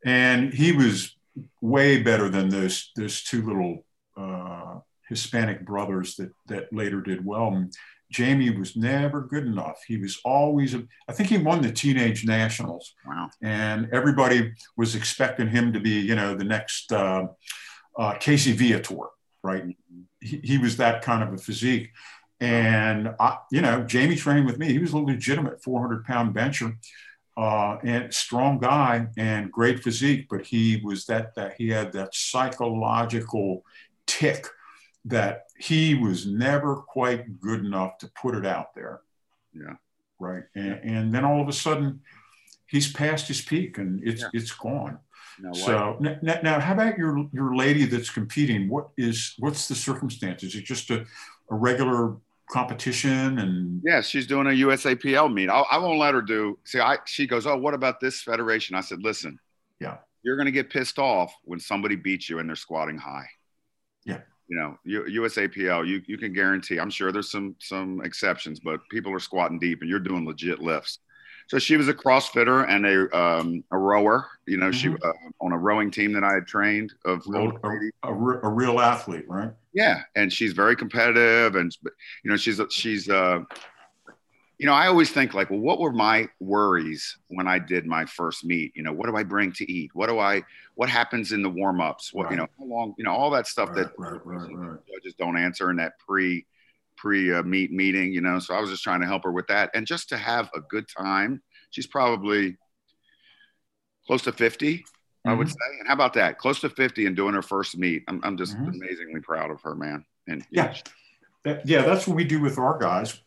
and he was way better than those those two little uh, Hispanic brothers that that later did well. And Jamie was never good enough. He was always, a, I think he won the teenage nationals. Wow. And everybody was expecting him to be, you know, the next uh, uh, Casey Viator, right? He, he, was that kind of a physique. And, I, you know, Jamie trained with me. He was a legitimate 400 pound bencher uh, and strong guy and great physique, but he was that that he had that psychological tick that he was never quite good enough to put it out there. Yeah. Right. And, and then all of a sudden, he's past his peak and it's yeah. it's gone. No, so now, now, how about your your lady that's competing? What is what's the circumstances? Is it just a, a regular competition and yeah she's doing a usapl meet I'll, i will not let her do see i she goes oh what about this federation i said listen yeah you're going to get pissed off when somebody beats you and they're squatting high yeah you know usapl you, you can guarantee i'm sure there's some some exceptions but people are squatting deep and you're doing legit lifts so she was a CrossFitter and a um, a rower. You know, mm-hmm. she uh, on a rowing team that I had trained of real, a, a, a, real athlete, right? Yeah, and she's very competitive, and you know, she's she's uh, you know, I always think like, well, what were my worries when I did my first meet? You know, what do I bring to eat? What do I, what happens in the warm ups? What, right. you know, how long, you know, all that stuff right, that right, right, judges don't answer in that pre pre uh, meet meeting, you know. So I was just trying to help her with that, and just to have a good time. She's probably close to 50 mm-hmm. I would mm-hmm. say. And how about that? Close to 50 and doing her first meet. I'm, I'm just mm-hmm. amazingly proud of her, man. And yeah, That, yeah, that's what we do with our guys.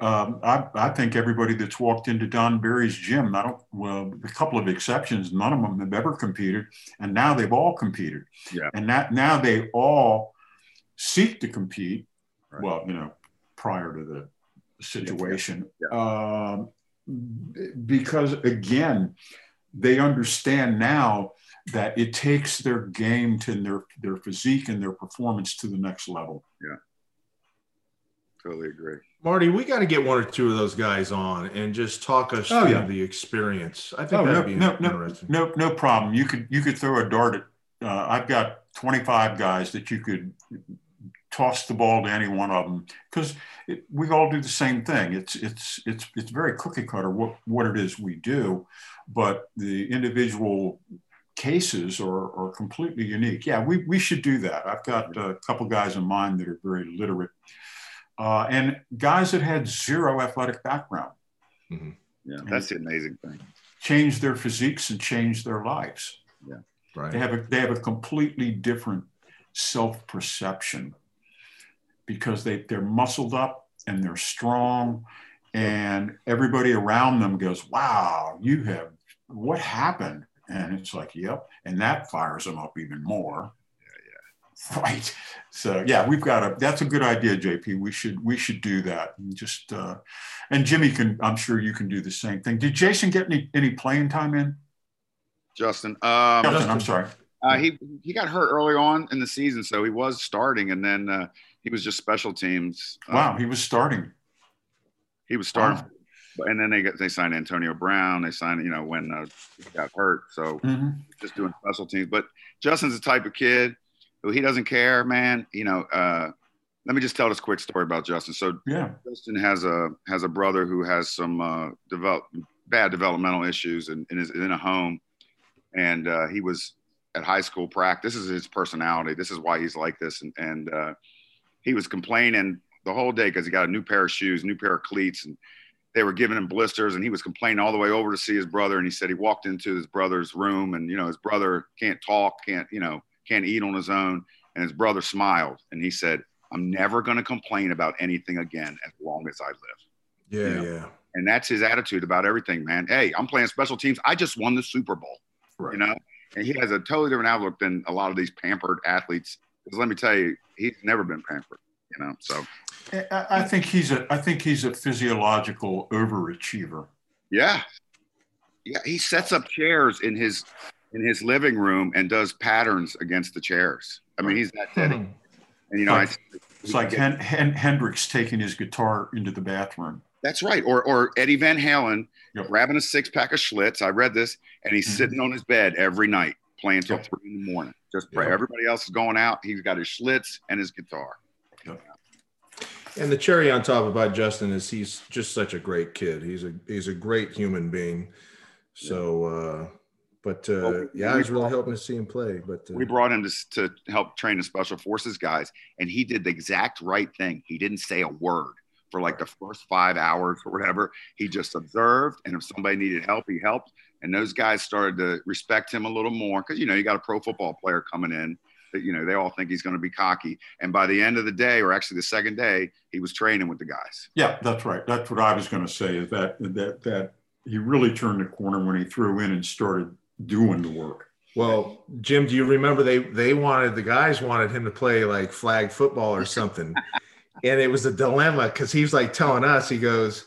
Um, I, I, think everybody that's walked into Don Barry's gym, I don't, well, a couple of exceptions, none of them have ever competed, and now they've all competed. Yeah. And that now they all seek to compete. Right. Well, you know, prior to the situation, yeah. Um, because again, they understand now that it takes their game to their their physique and their performance to the next level. Yeah. Totally agree. Marty, we got to get one or two of those guys on and just talk us oh, through yeah. the experience. I think oh, that'd no, be no, interesting. No, no, no problem. You could you could throw a dart at. Uh, I've got 25 guys that you could toss the ball to any one of them because we all do the same thing. It's it's it's it's very cookie cutter what what it is we do, but the individual cases are, are completely unique. Yeah, we, we should do that. I've got a couple guys in mind that are very literate uh, and guys that had zero athletic background. Mm-hmm. Yeah, that's the amazing thing. Change their physiques and change their lives. Yeah, right. They have a, they have a completely different self perception because they, they're muscled up and they're strong and everybody around them goes, wow, you have, what happened? And it's like, yep. And that fires them up even more. Yeah, yeah. Right. So yeah, we've got a, that's a good idea, JP. We should, we should do that. And just, uh, and Jimmy can, I'm sure you can do the same thing. Did Jason get any, any playing time in? Justin. Um, Justin, I'm sorry. Uh, he, he got hurt early on in the season, so he was starting and then uh, he was just special teams. Wow. he was starting. He was starting. Wow and then they got they signed Antonio Brown. They signed you know when uh, he got hurt, so mm-hmm. just doing special teams. But Justin's the type of kid who he doesn't care, man. You know, uh, let me just tell this quick story about Justin. So yeah, Justin has a has a brother who has some uh, develop bad developmental issues and, and is in a home, and uh, he was at high school practice. This is his personality. This is why he's like this, and and uh, he was complaining the whole day because he got a new pair of shoes, new pair of cleats, and they were giving him blisters and he was complaining all the way over to see his brother and he said he walked into his brother's room and you know his brother can't talk can't you know can't eat on his own and his brother smiled and he said i'm never going to complain about anything again as long as i live. Yeah you know? yeah. And that's his attitude about everything man. Hey i'm playing special teams. I just won the super bowl right. you know? And he has a totally different outlook than a lot of these pampered athletes because let me tell you he's never been pampered you know so I think he's a I think he's a physiological overachiever. Yeah. Yeah, he sets up chairs in his in his living room and does patterns against the chairs. I mean, he's that steady. Hmm. And you know, it's like, I, it's like Hen, Hen, Hendrix taking his guitar into the bathroom. That's right. Or or Eddie Van Halen yep. grabbing a six pack of Schlitz. I read this, and he's mm-hmm. sitting on his bed every night playing till yep. three in the morning. Just pray. Yep. Everybody else is going out. He's got his Schlitz and his guitar. And the cherry on top about Justin is he's just such a great kid. He's a he's a great human being. So, uh, but uh, well, yeah, I was really hoping to see him play. But uh, we brought him to, to help train the special forces guys, and he did the exact right thing. He didn't say a word for like the first five hours or whatever. He just observed, and if somebody needed help, he helped. And those guys started to respect him a little more because you know you got a pro football player coming in that you know they all think he's going to be cocky. And by the end of the day, or actually the second day, he was training with the guys. Yeah, that's right. That's what I was going to say. Is that that that he really turned the corner when he threw in and started doing the work. Well, Jim, do you remember they they wanted the guys wanted him to play like flag football or something, and it was a dilemma because he was like telling us he goes,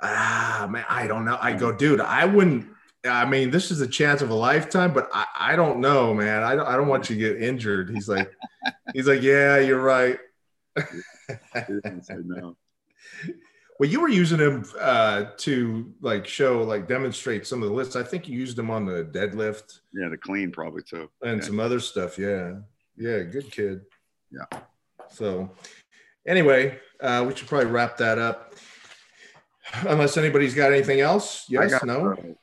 ah man, I don't know. I go, dude, I wouldn't I mean, this is a chance of a lifetime, but I, I don't know, man. I don't, I don't want you to get injured. He's like, he's like, yeah, you're right. Well, you were using him uh, to like show, like demonstrate some of the lifts. I think you used him on the deadlift. Yeah, the clean probably too. And yeah. some other stuff. Yeah. Yeah. Good kid. Yeah. So anyway, uh, we should probably wrap that up. Unless anybody's got anything else. Yes, no.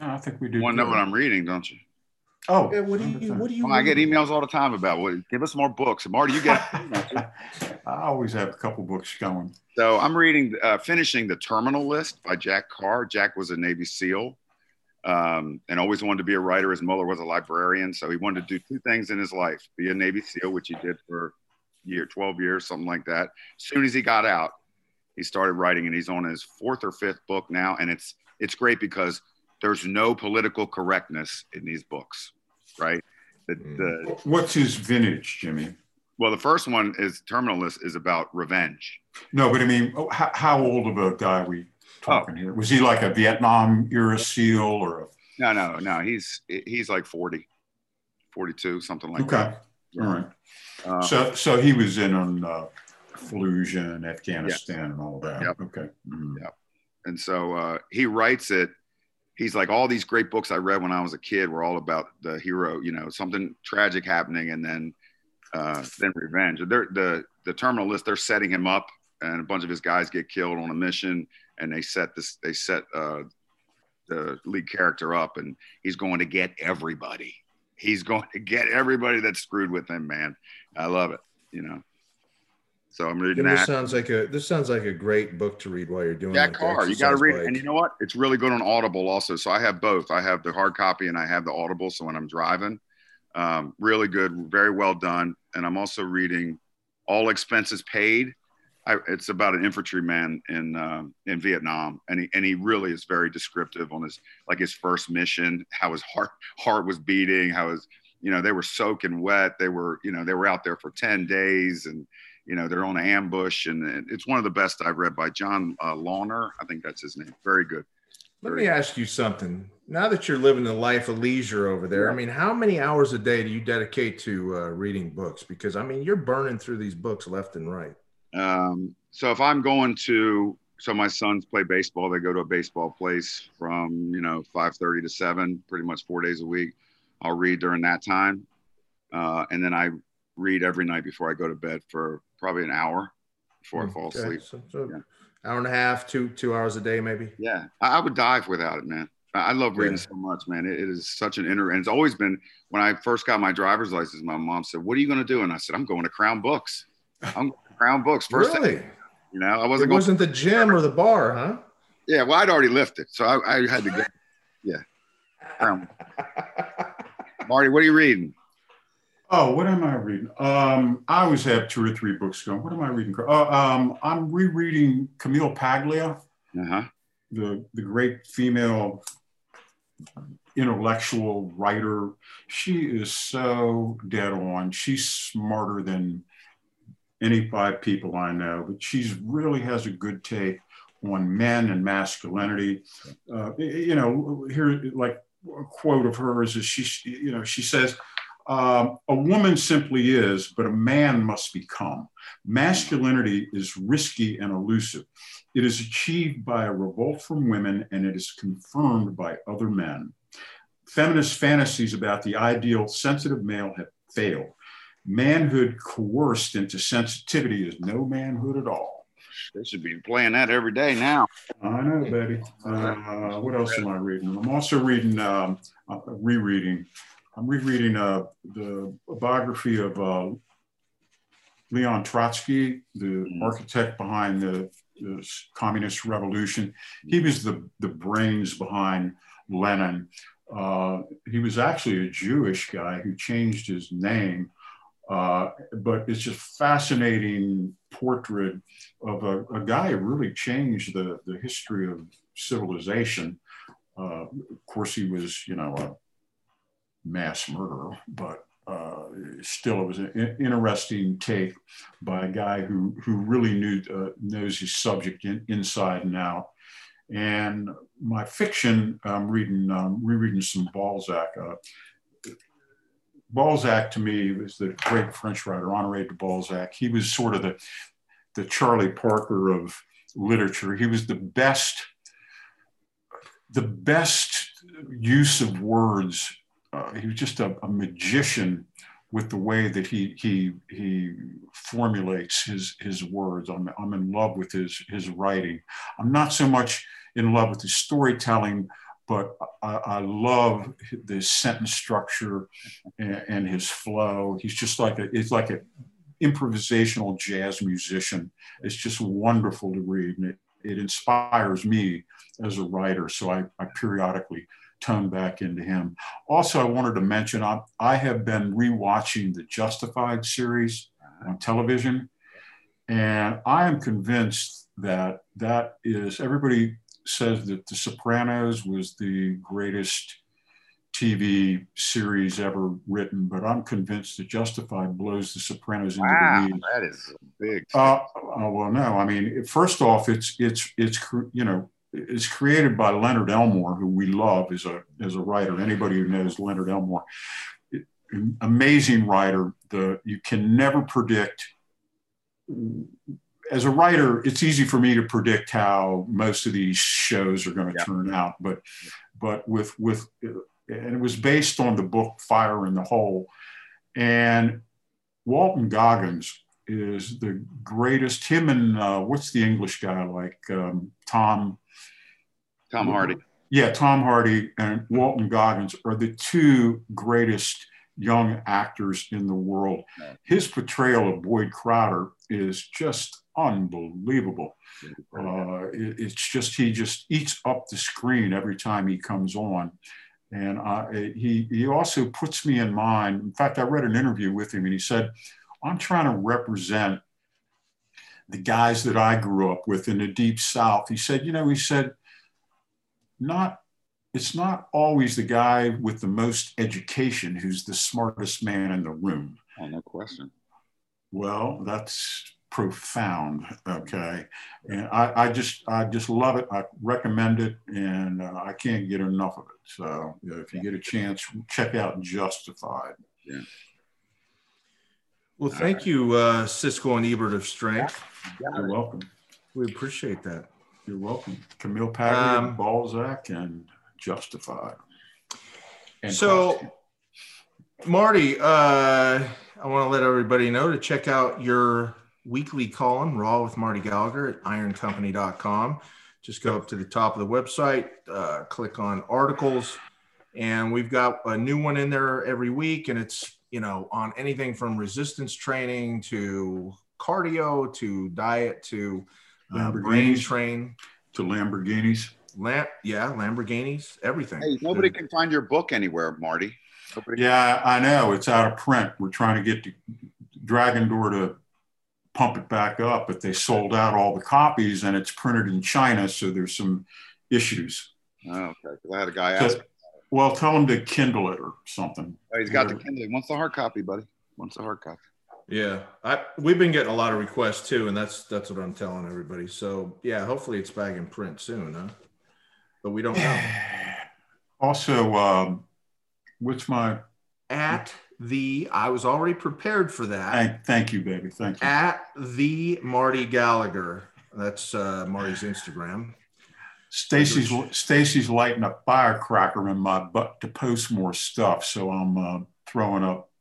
No, I think we do. You want to know what I'm reading, don't you? Oh, yeah, what do you? What do you? Well, I get emails all the time about what. Give us more books, Marty. You get. I always have a couple books going. So I'm reading, uh, finishing the Terminal List by Jack Carr. Jack was a Navy SEAL, um, and always wanted to be a writer. His mother was a librarian, so he wanted to do two things in his life: be a Navy SEAL, which he did for year, 12 years, something like that. As soon as he got out, he started writing and he's on his fourth or fifth book now. And it's, it's great because there's no political correctness in these books, right? The, Mm. the, What's his vintage, Jimmy? well, the first one is Terminal List is about revenge. No, but I mean, oh, how, how old of a guy are we talking here? Was he like a Vietnam era SEAL or a No, no, no. He's, he's like 40, 42, something like Okay. that. Okay, all right. Uh, So, so he was in on uh, Fallujah and Afghanistan and all that. Yep. Okay. Mhm. And so uh, he writes it. He's like, all these great books I read when I was a kid were all about the hero, you know, something tragic happening and then uh, then revenge. They're, the the terminal list, they're setting him up, and a bunch of his guys get killed on a mission, and they set this, they set uh, the lead character up, and he's going to get everybody. He's going to get everybody that's screwed with him, man. I love it, you know. So I'm reading this that. sounds like a this sounds like a great book to read while you're doing like, Carr. You got to read it. And you know what? It's really good on Audible also. So I have both. I have the hard copy and I have the Audible. So when I'm driving, um, really good, very well done. And I'm also reading All Expenses Paid. I, it's about an infantryman in uh, in Vietnam, and he and he really is very descriptive on his like his first mission, how his heart heart was beating, how his you know they were soaking wet, they were you know they were out there for ten days, and you know they're on an ambush, and it's one of the best I've read by John uh, Lawner, I think that's his name. Very good. Let me ask you something. Now that you're living the life of leisure over there, I mean, how many hours a day do you dedicate to uh, reading books? Because I mean, you're burning through these books left and right. Um, so if I'm going to, so my sons play baseball. They go to a baseball place from you know 5:30 to 7, pretty much four days a week. I'll read during that time, uh, and then I read every night before I go to bed for probably an hour before I hmm, fall Okay, asleep. So, so Yeah. hour and a half, two two hours a day, maybe. Yeah, I, I would dive without it, man. I love reading Yeah. so much, man. It, it is such an inner, and it's always been when I first got my driver's license. My mom said, "What are you going to do?" And I said, "I'm going to Crown Books. I'm going to Crown Books first. thing." You know, I It wasn't going. wasn't the gym or the bar, huh? Yeah, well, I'd already lifted, so I, I had to go. Yeah, Crown. Marty, what are you reading? Oh, what am I reading? Um, I always have two or three books going. What am I reading? Uh, um, I'm rereading Camille Paglia, Uh huh. the the great female intellectual writer. She is so dead on. She's smarter than any five people I know, but she's really has a good take on men and masculinity. Uh, you know, here like a quote of hers is she, you know, she says. Um, a woman simply is, but a man must become. Masculinity is risky and elusive. It is achieved by a revolt from women and it is confirmed by other men. Feminist fantasies about the ideal sensitive male have failed. Manhood coerced into sensitivity is no manhood at all. They should be playing that every day now. I know, baby. Uh, what else am I reading? I'm also reading, um, uh, rereading. I'm rereading uh, the biography of uh, Leon Trotsky, the architect behind the, the communist revolution. He was the, the brains behind Lenin. Uh, he was actually a Jewish guy who changed his name, uh, but it's just fascinating portrait of a, a, guy who really changed the, the history of civilization. Uh, of course, he was, you know, a mass murderer, but uh, still, it was an interesting take by a guy who who really knew uh, knows his subject in, inside and out. And my fiction, I'm reading, um, rereading some Balzac. Uh, Balzac to me was the great French writer Honoré de Balzac. He was sort of the the Charlie Parker of literature. He was the best, the best use of words. Uh, he was just a, a, magician with the way that he he he formulates his his words. I'm I'm in love with his his writing. I'm not so much in love with his storytelling, but I, I love the sentence structure and, and his flow. He's just like a it's like an improvisational jazz musician. It's just wonderful to read. And it, it inspires me as a writer. So I, I, periodically tone back into him. Also, I wanted to mention I, I have been rewatching the Justified series on television. And I am convinced that that is, everybody says that The Sopranos was the greatest TV series ever written, but I'm convinced that Justified blows The Sopranos into Wow, the lead. that is big. Uh, uh, well, no. I mean, first off, it's it's it's you know it's created by Leonard Elmore, who we love as a as a writer. Anybody who knows Leonard Elmore, amazing writer. The you can never predict. As a writer, it's easy for me to predict how most of these shows are going to Yeah. turn out, but but with with and it was based on the book Fire in the Hole, and Walton Goggins is the greatest. Him and uh, what's the English guy like um, Tom? Tom Hardy. Yeah, Tom Hardy and Walton Goggins are the two greatest young actors in the world. His portrayal of Boyd Crowder is just unbelievable. Uh, it's just he just eats up the screen every time he comes on, and uh, he he also puts me in mind. In fact, I read an interview with him, and he said, "I'm trying to represent the guys that I grew up with in the deep South." He said, "You know," he said, "not." It's not always the guy with the most education who's the smartest man in the room. Oh, no question. Well, that's profound. Okay, and I, I just I just love it. I recommend it, and uh, I can't get enough of it. So you know, if you get a chance, check out Justified. Yeah. Well, thank you, uh, Siskel and Ebert of Strength. You're welcome. We appreciate that. You're welcome. Camille Paglia, Um, Balzac, and Justified. And So, Costume. Marty, uh, I want to let everybody know to check out your weekly column, Raw with Marty Gallagher at ironcompany.com. Just go up to the top of the website, uh, click on articles, and we've got a new one in there every week. And it's, you know, on anything from resistance training to cardio to diet to uh, brain Lamborghinis. train. to Lamborghinis. Lam- yeah, Lamborghinis, everything. Hey, nobody can find your book anywhere, Marty. Nobody Yeah, I know. It's out of print. We're trying to get the Dragon Door to pump it back up, but they sold out all the copies and it's printed in China, so there's some issues. Oh, okay. 'Cause I had a guy ask. So- well, tell him to Kindle it or something. Oh, he's got the Kindle. He wants the hard copy, buddy. Wants the hard copy. Yeah, I we've been getting a lot of requests too, and that's that's what I'm telling everybody. So yeah, hopefully it's back in print soon, huh? But we don't know. Also, um, what's my At the, I was already prepared for that. thank, thank you, baby. Thank you. At the Marty Gallagher. That's uh, Marty's Instagram. Stacy's Stacy's lighting a firecracker in my butt to post more stuff, so I'm uh, throwing up s-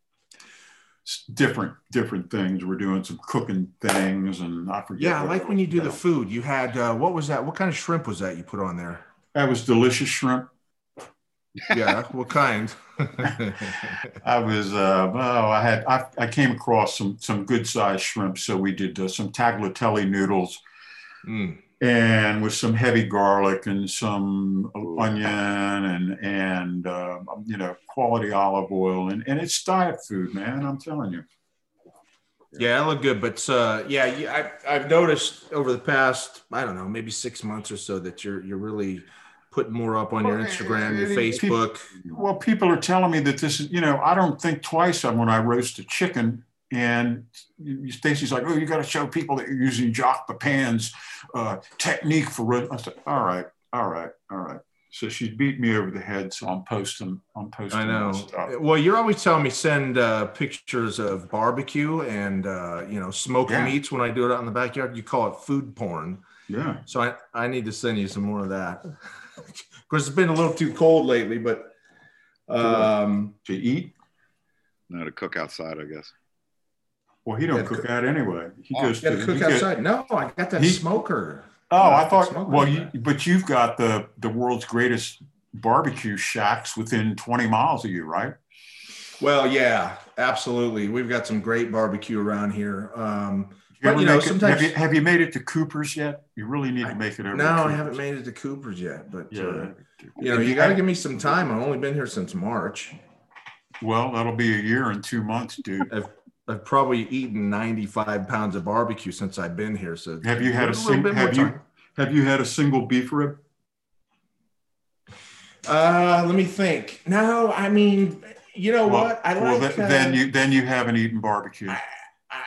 different different things. We're doing some cooking things, and I forget. Yeah, I like when you do the food. You had uh, what was that? What kind of shrimp was that you put on there? That was delicious shrimp. Yeah, what kind? I was uh, well, I had I, I came across some some good sized shrimp, so we did uh, some tagliatelle noodles Mm. And with some heavy garlic and some Ooh. onion and and uh, you know quality olive oil and and it's diet food, man. I'm telling you. Yeah, it looked good, but uh, yeah, I, I've noticed over the past, I don't know, maybe six months or so that you're you're really putting more up on your Instagram, your uh, people- Facebook. Well, people are telling me that this is, you know, I don't think twice on when I roast a chicken. And you- Stacy's like, oh, you got to show people that you're using Jacques Pepin's uh, technique for roast. I said, all right, all right, all right. So she beat me over the head. So I'm posting, I'm posting I know. stuff. Well, you're always telling me send uh, pictures of barbecue and uh, you know smoky Yeah. meats when I do it out in the backyard. You call it food porn. Yeah. So I, I need to send you some more of that. of course, it's been a little too cold lately, but um, To eat. No, to cook outside, I guess. Well, he don't cook cook- out anyway. He Oh, goes to cook outside. No, I got that He- smoker. Oh, Yeah, I thought. Well, you, but you've got the the world's greatest barbecue shacks within 20 miles of you, right? Well, yeah, absolutely. We've got some great barbecue around here. Um, You But, you know, sometimes- have you have you made it to Cooper's yet? You really need to make it over. no, I haven't made it to Cooper's yet, but Yeah. uh, you know, you got to give me some time. I've only been here since March. Well, that'll be a year and two months, dude. I've probably eaten 95 pounds of barbecue since I've been here. So have you had a, a single have you have you had a single beef rib? Uh, let me think. No, I mean, you know well, what? I well, like. Then, uh, then you then you haven't eaten barbecue. I, I,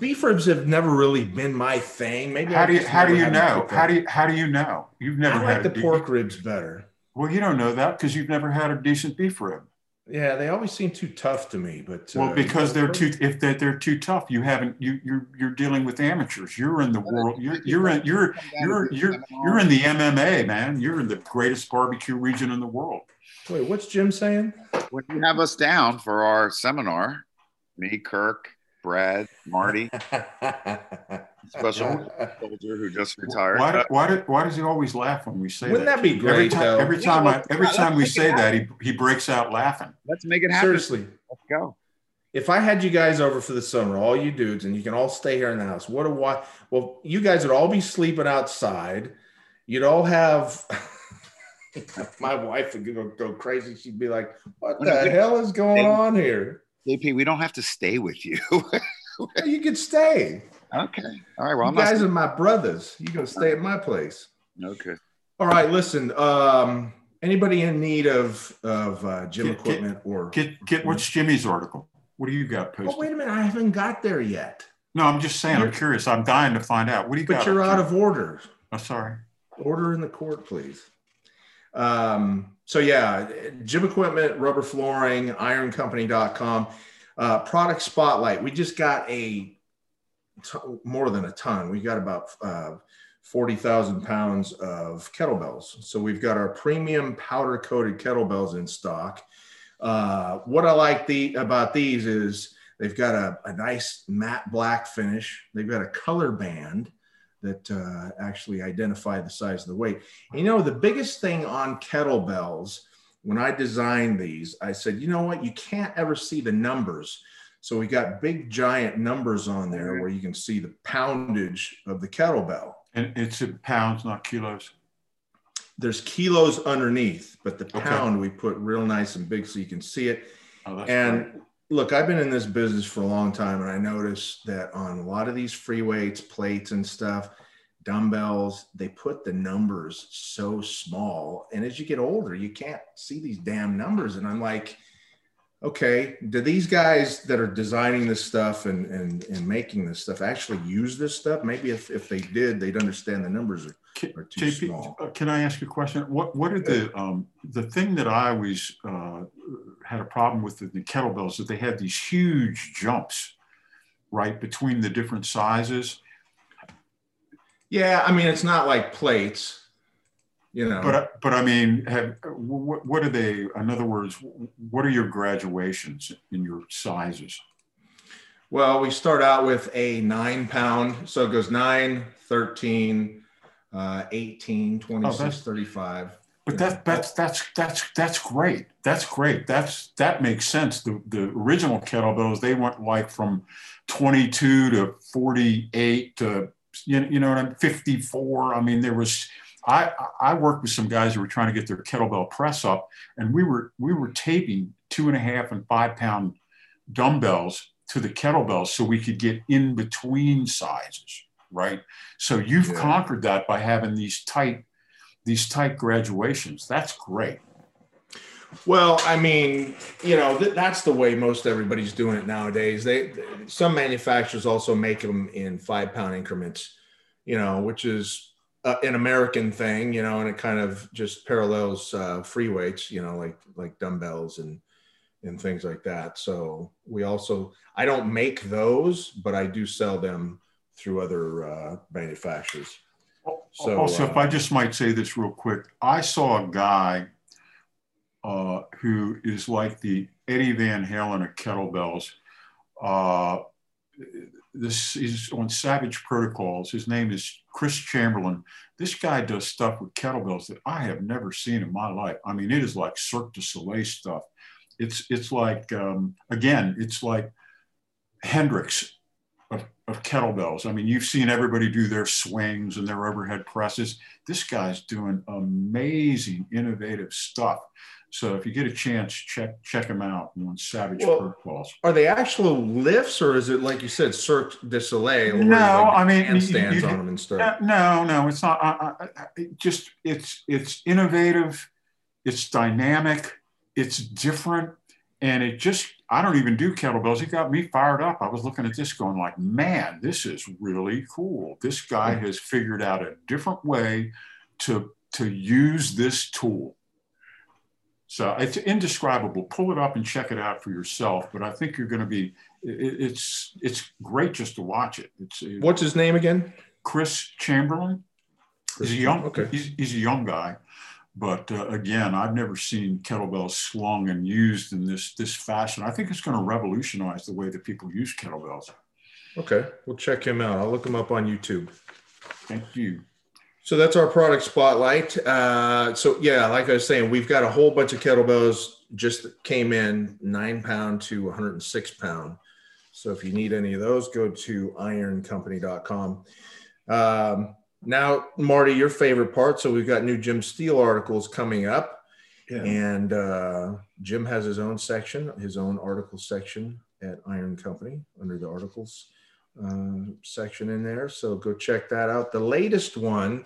beef ribs have never really been my thing. Maybe how do you how do you know? How do you how do you know? You've never I like the pork ribs better. Well, you don't know that because you've never had a decent beef rib. Yeah, they always seem too tough to me. But well, uh, because they're too if they're, they're too tough, you haven't you you're you're dealing with amateurs. You're in the world. You're you're in you're you're you're you're in the MMA, man. You're in the greatest barbecue region in the world. Wait, what's Jim saying? When you have us down for our seminar, me, Kirk, Brad, Marty, special soldier who just retired. Why, why, did, why does he always laugh when we say Wouldn't that? that be great? Every time, though? every time, yeah, I, every time we say that, he, he breaks out laughing. Let's make it happen. Seriously, let's go. If I had you guys over for the summer, all you dudes, and you can all stay here in the house, what a why? Well, you guys would all be sleeping outside. You'd all have. my wife would go, go crazy. She'd be like, "What the hell is going on here?" JP, we don't have to stay with you. you could stay. Okay. All right. Well, you I'm guys not... are my brothers. You're gonna stay at my place. Okay. All right. Listen. Um, anybody in need of of uh, gym get, equipment get, or get get what's Jimmy's article? What do you got posted? Oh, wait a minute. I haven't got there yet. No, I'm just saying. You're, I'm curious. I'm dying to find out. What do you but got? But you're out of order. Oh, sorry. Order in the court, please. Um, so yeah, gym equipment, rubber flooring, ironcompany.com. Uh, product spotlight. We just got a t- more than a ton. We got about uh, 40,000 pounds of kettlebells. So we've got our premium powder coated kettlebells in stock. Uh, what I like the, about these is they've got a, a nice matte black finish. They've got a color band that uh, actually identify the size of the weight. And, you know, the biggest thing on kettlebells, when I designed these, I said, you know what, you can't ever see the numbers. So we got big giant numbers on there where you can see the poundage of the kettlebell. And it's in pounds, not kilos. There's kilos underneath, but the pound okay. we put real nice and big so you can see it. Oh, and great look, I've been in this business for a long time, and I noticed that on a lot of these free weights, plates, and stuff, dumbbells, they put the numbers so small. And as you get older, you can't see these damn numbers. And I'm like, okay, do these guys that are designing this stuff and, and, and making this stuff actually use this stuff? Maybe if, if they did, they'd understand the numbers are, are too JP, small. Uh, can I ask you a question? What, what are the, um, the thing that I always uh, had a problem with the, the kettlebells that they had these huge jumps, right, between the different sizes. Yeah, I mean, it's not like plates you know. But but I mean, have what, what are they? In other words, what are your graduations in your sizes? Well, we start out with a nine pound, so it goes 9, 13, uh, 18, 26, oh, 35. But that, that's that's that's that's great. That's great. That's that makes sense. The the original kettlebells they went like from 22 to 48 to you, you know what I'm 54. I mean there was I, I worked with some guys who were trying to get their kettlebell press up, and we were we were taping two and a half and five pound dumbbells to the kettlebells so we could get in between sizes, right? So you've yeah. conquered that by having these tight these tight graduations. That's great. Well, I mean, you know, th- that's the way most everybody's doing it nowadays. They some manufacturers also make them in five pound increments, you know, which is uh, an American thing, you know, and it kind of just parallels uh, free weights, you know, like like dumbbells and and things like that. So we also, I don't make those, but I do sell them through other uh, manufacturers. So also, uh, if I just might say this real quick, I saw a guy uh, who is like the Eddie Van Halen of kettlebells. Uh, this is on Savage Protocols. His name is Chris Chamberlain. This guy does stuff with kettlebells that I have never seen in my life. I mean, it is like Cirque du Soleil stuff. It's it's like um, again, it's like Hendrix of, of kettlebells. I mean, you've seen everybody do their swings and their overhead presses. This guy's doing amazing, innovative stuff. So if you get a chance, check check him out on Savage well, Balls. Are they actual lifts, or is it like you said, Cirque du Soleil? No, like I mean handstands you, you, on them and stuff. Uh, no, no, it's not. I, I, I, just it's it's innovative, it's dynamic, it's different, and it just I don't even do kettlebells. It got me fired up. I was looking at this going like, man, this is really cool. This guy has figured out a different way to to use this tool so it's indescribable. Pull it up and check it out for yourself. But I think you're going to be. It, it's it's great just to watch it. It's what's his name again? Chris Chamberlain. Chris he's a young. Okay. He's, he's a young guy, but uh, again, I've never seen kettlebells slung and used in this this fashion. I think it's going to revolutionize the way that people use kettlebells. Okay, we'll check him out. I'll look him up on YouTube. Thank you. So that's our product spotlight. Uh, so yeah, like I was saying, we've got a whole bunch of kettlebells just came in nine pound to 106 pound. So if you need any of those, go to ironcompany.com. Um, now, Marty, your favorite part. So we've got new Jim Steel articles coming up. Yeah. And uh, Jim has his own section, his own article section at Iron Company under the articles uh, section in there. So go check that out. The latest one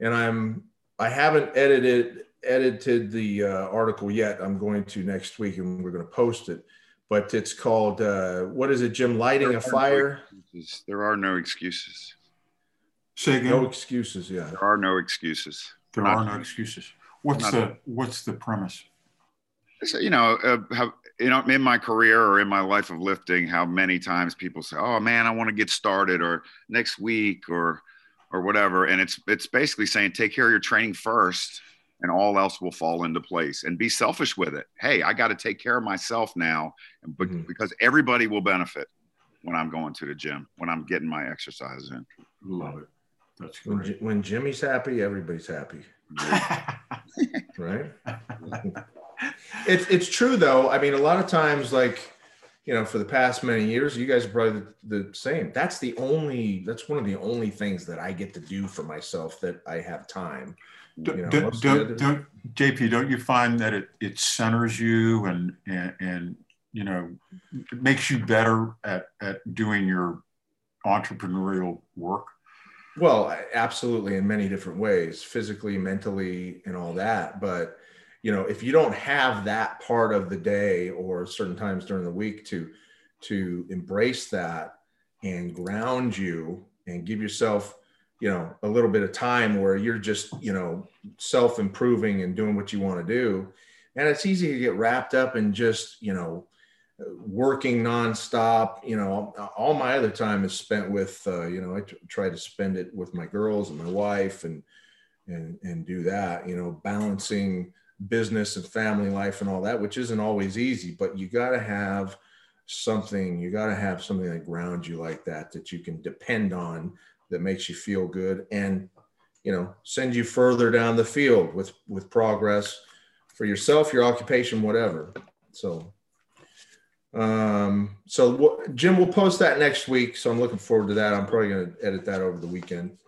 and I'm I haven't edited edited the uh, article yet. I'm going to next week, and we're going to post it. But it's called uh, what is it, Jim? Lighting there a fire. No there are no excuses. Say again. No excuses. Yeah. There are no excuses. There not, are no excuses. What's the What's the premise? You know, uh, how, you know, in my career or in my life of lifting, how many times people say, "Oh man, I want to get started," or next week, or or whatever. And it's it's basically saying take care of your training first and all else will fall into place and be selfish with it. Hey i got to take care of myself now mm-hmm. because everybody will benefit when i'm going to the gym when i'm getting my exercise in. Love it. That's great. When, when jimmy's happy everybody's happy. Right it's it's true though i mean a lot of times like you know, for the past many years, you guys are probably the, the, same. That's the only, that's one of the only things that I get to do for myself that I have time. You know, don't, don't, don't, JP, don't you find that it, it centers you and, and, and, you know, it makes you better at, at doing your entrepreneurial work? Well, absolutely, in many different ways, physically, mentally, and all that. But you know if you don't have that part of the day or certain times during the week to to embrace that and ground you and give yourself you know a little bit of time where you're just you know self improving and doing what you want to do and it's easy to get wrapped up in just you know working nonstop. You know all my other time is spent with uh, you know I t- try to spend it with my girls and my wife and and and do that you know balancing business and family life and all that, which isn't always easy, but you got to have something, you got to have something that grounds you like that, that you can depend on that makes you feel good and, you know, send you further down the field with, with progress for yourself, your occupation, whatever. So, um, so what, Jim, we'll post that next week. So I'm looking forward to that. I'm probably going to edit that over the weekend.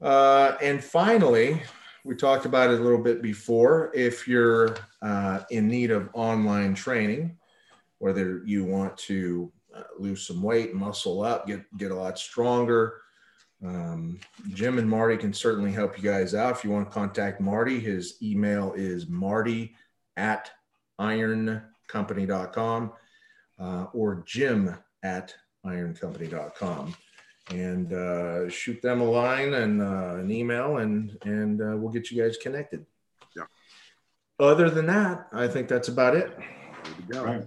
Uh, and finally, we talked about it a little bit before. If you're uh, in need of online training, whether you want to uh, lose some weight, muscle up, get get a lot stronger, um, Jim and Marty can certainly help you guys out. If you want to contact Marty, his email is marty at ironcompany.com uh, or jim at ironcompany.com and uh, shoot them a line and uh, an email, and and uh, we'll get you guys connected. Yeah. Other than that, I think that's about it. All right.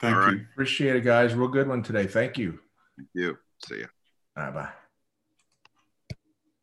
Thank All you. Right. Appreciate it, guys. Real good one today. Thank you. Thank you. See ya. All right. Bye.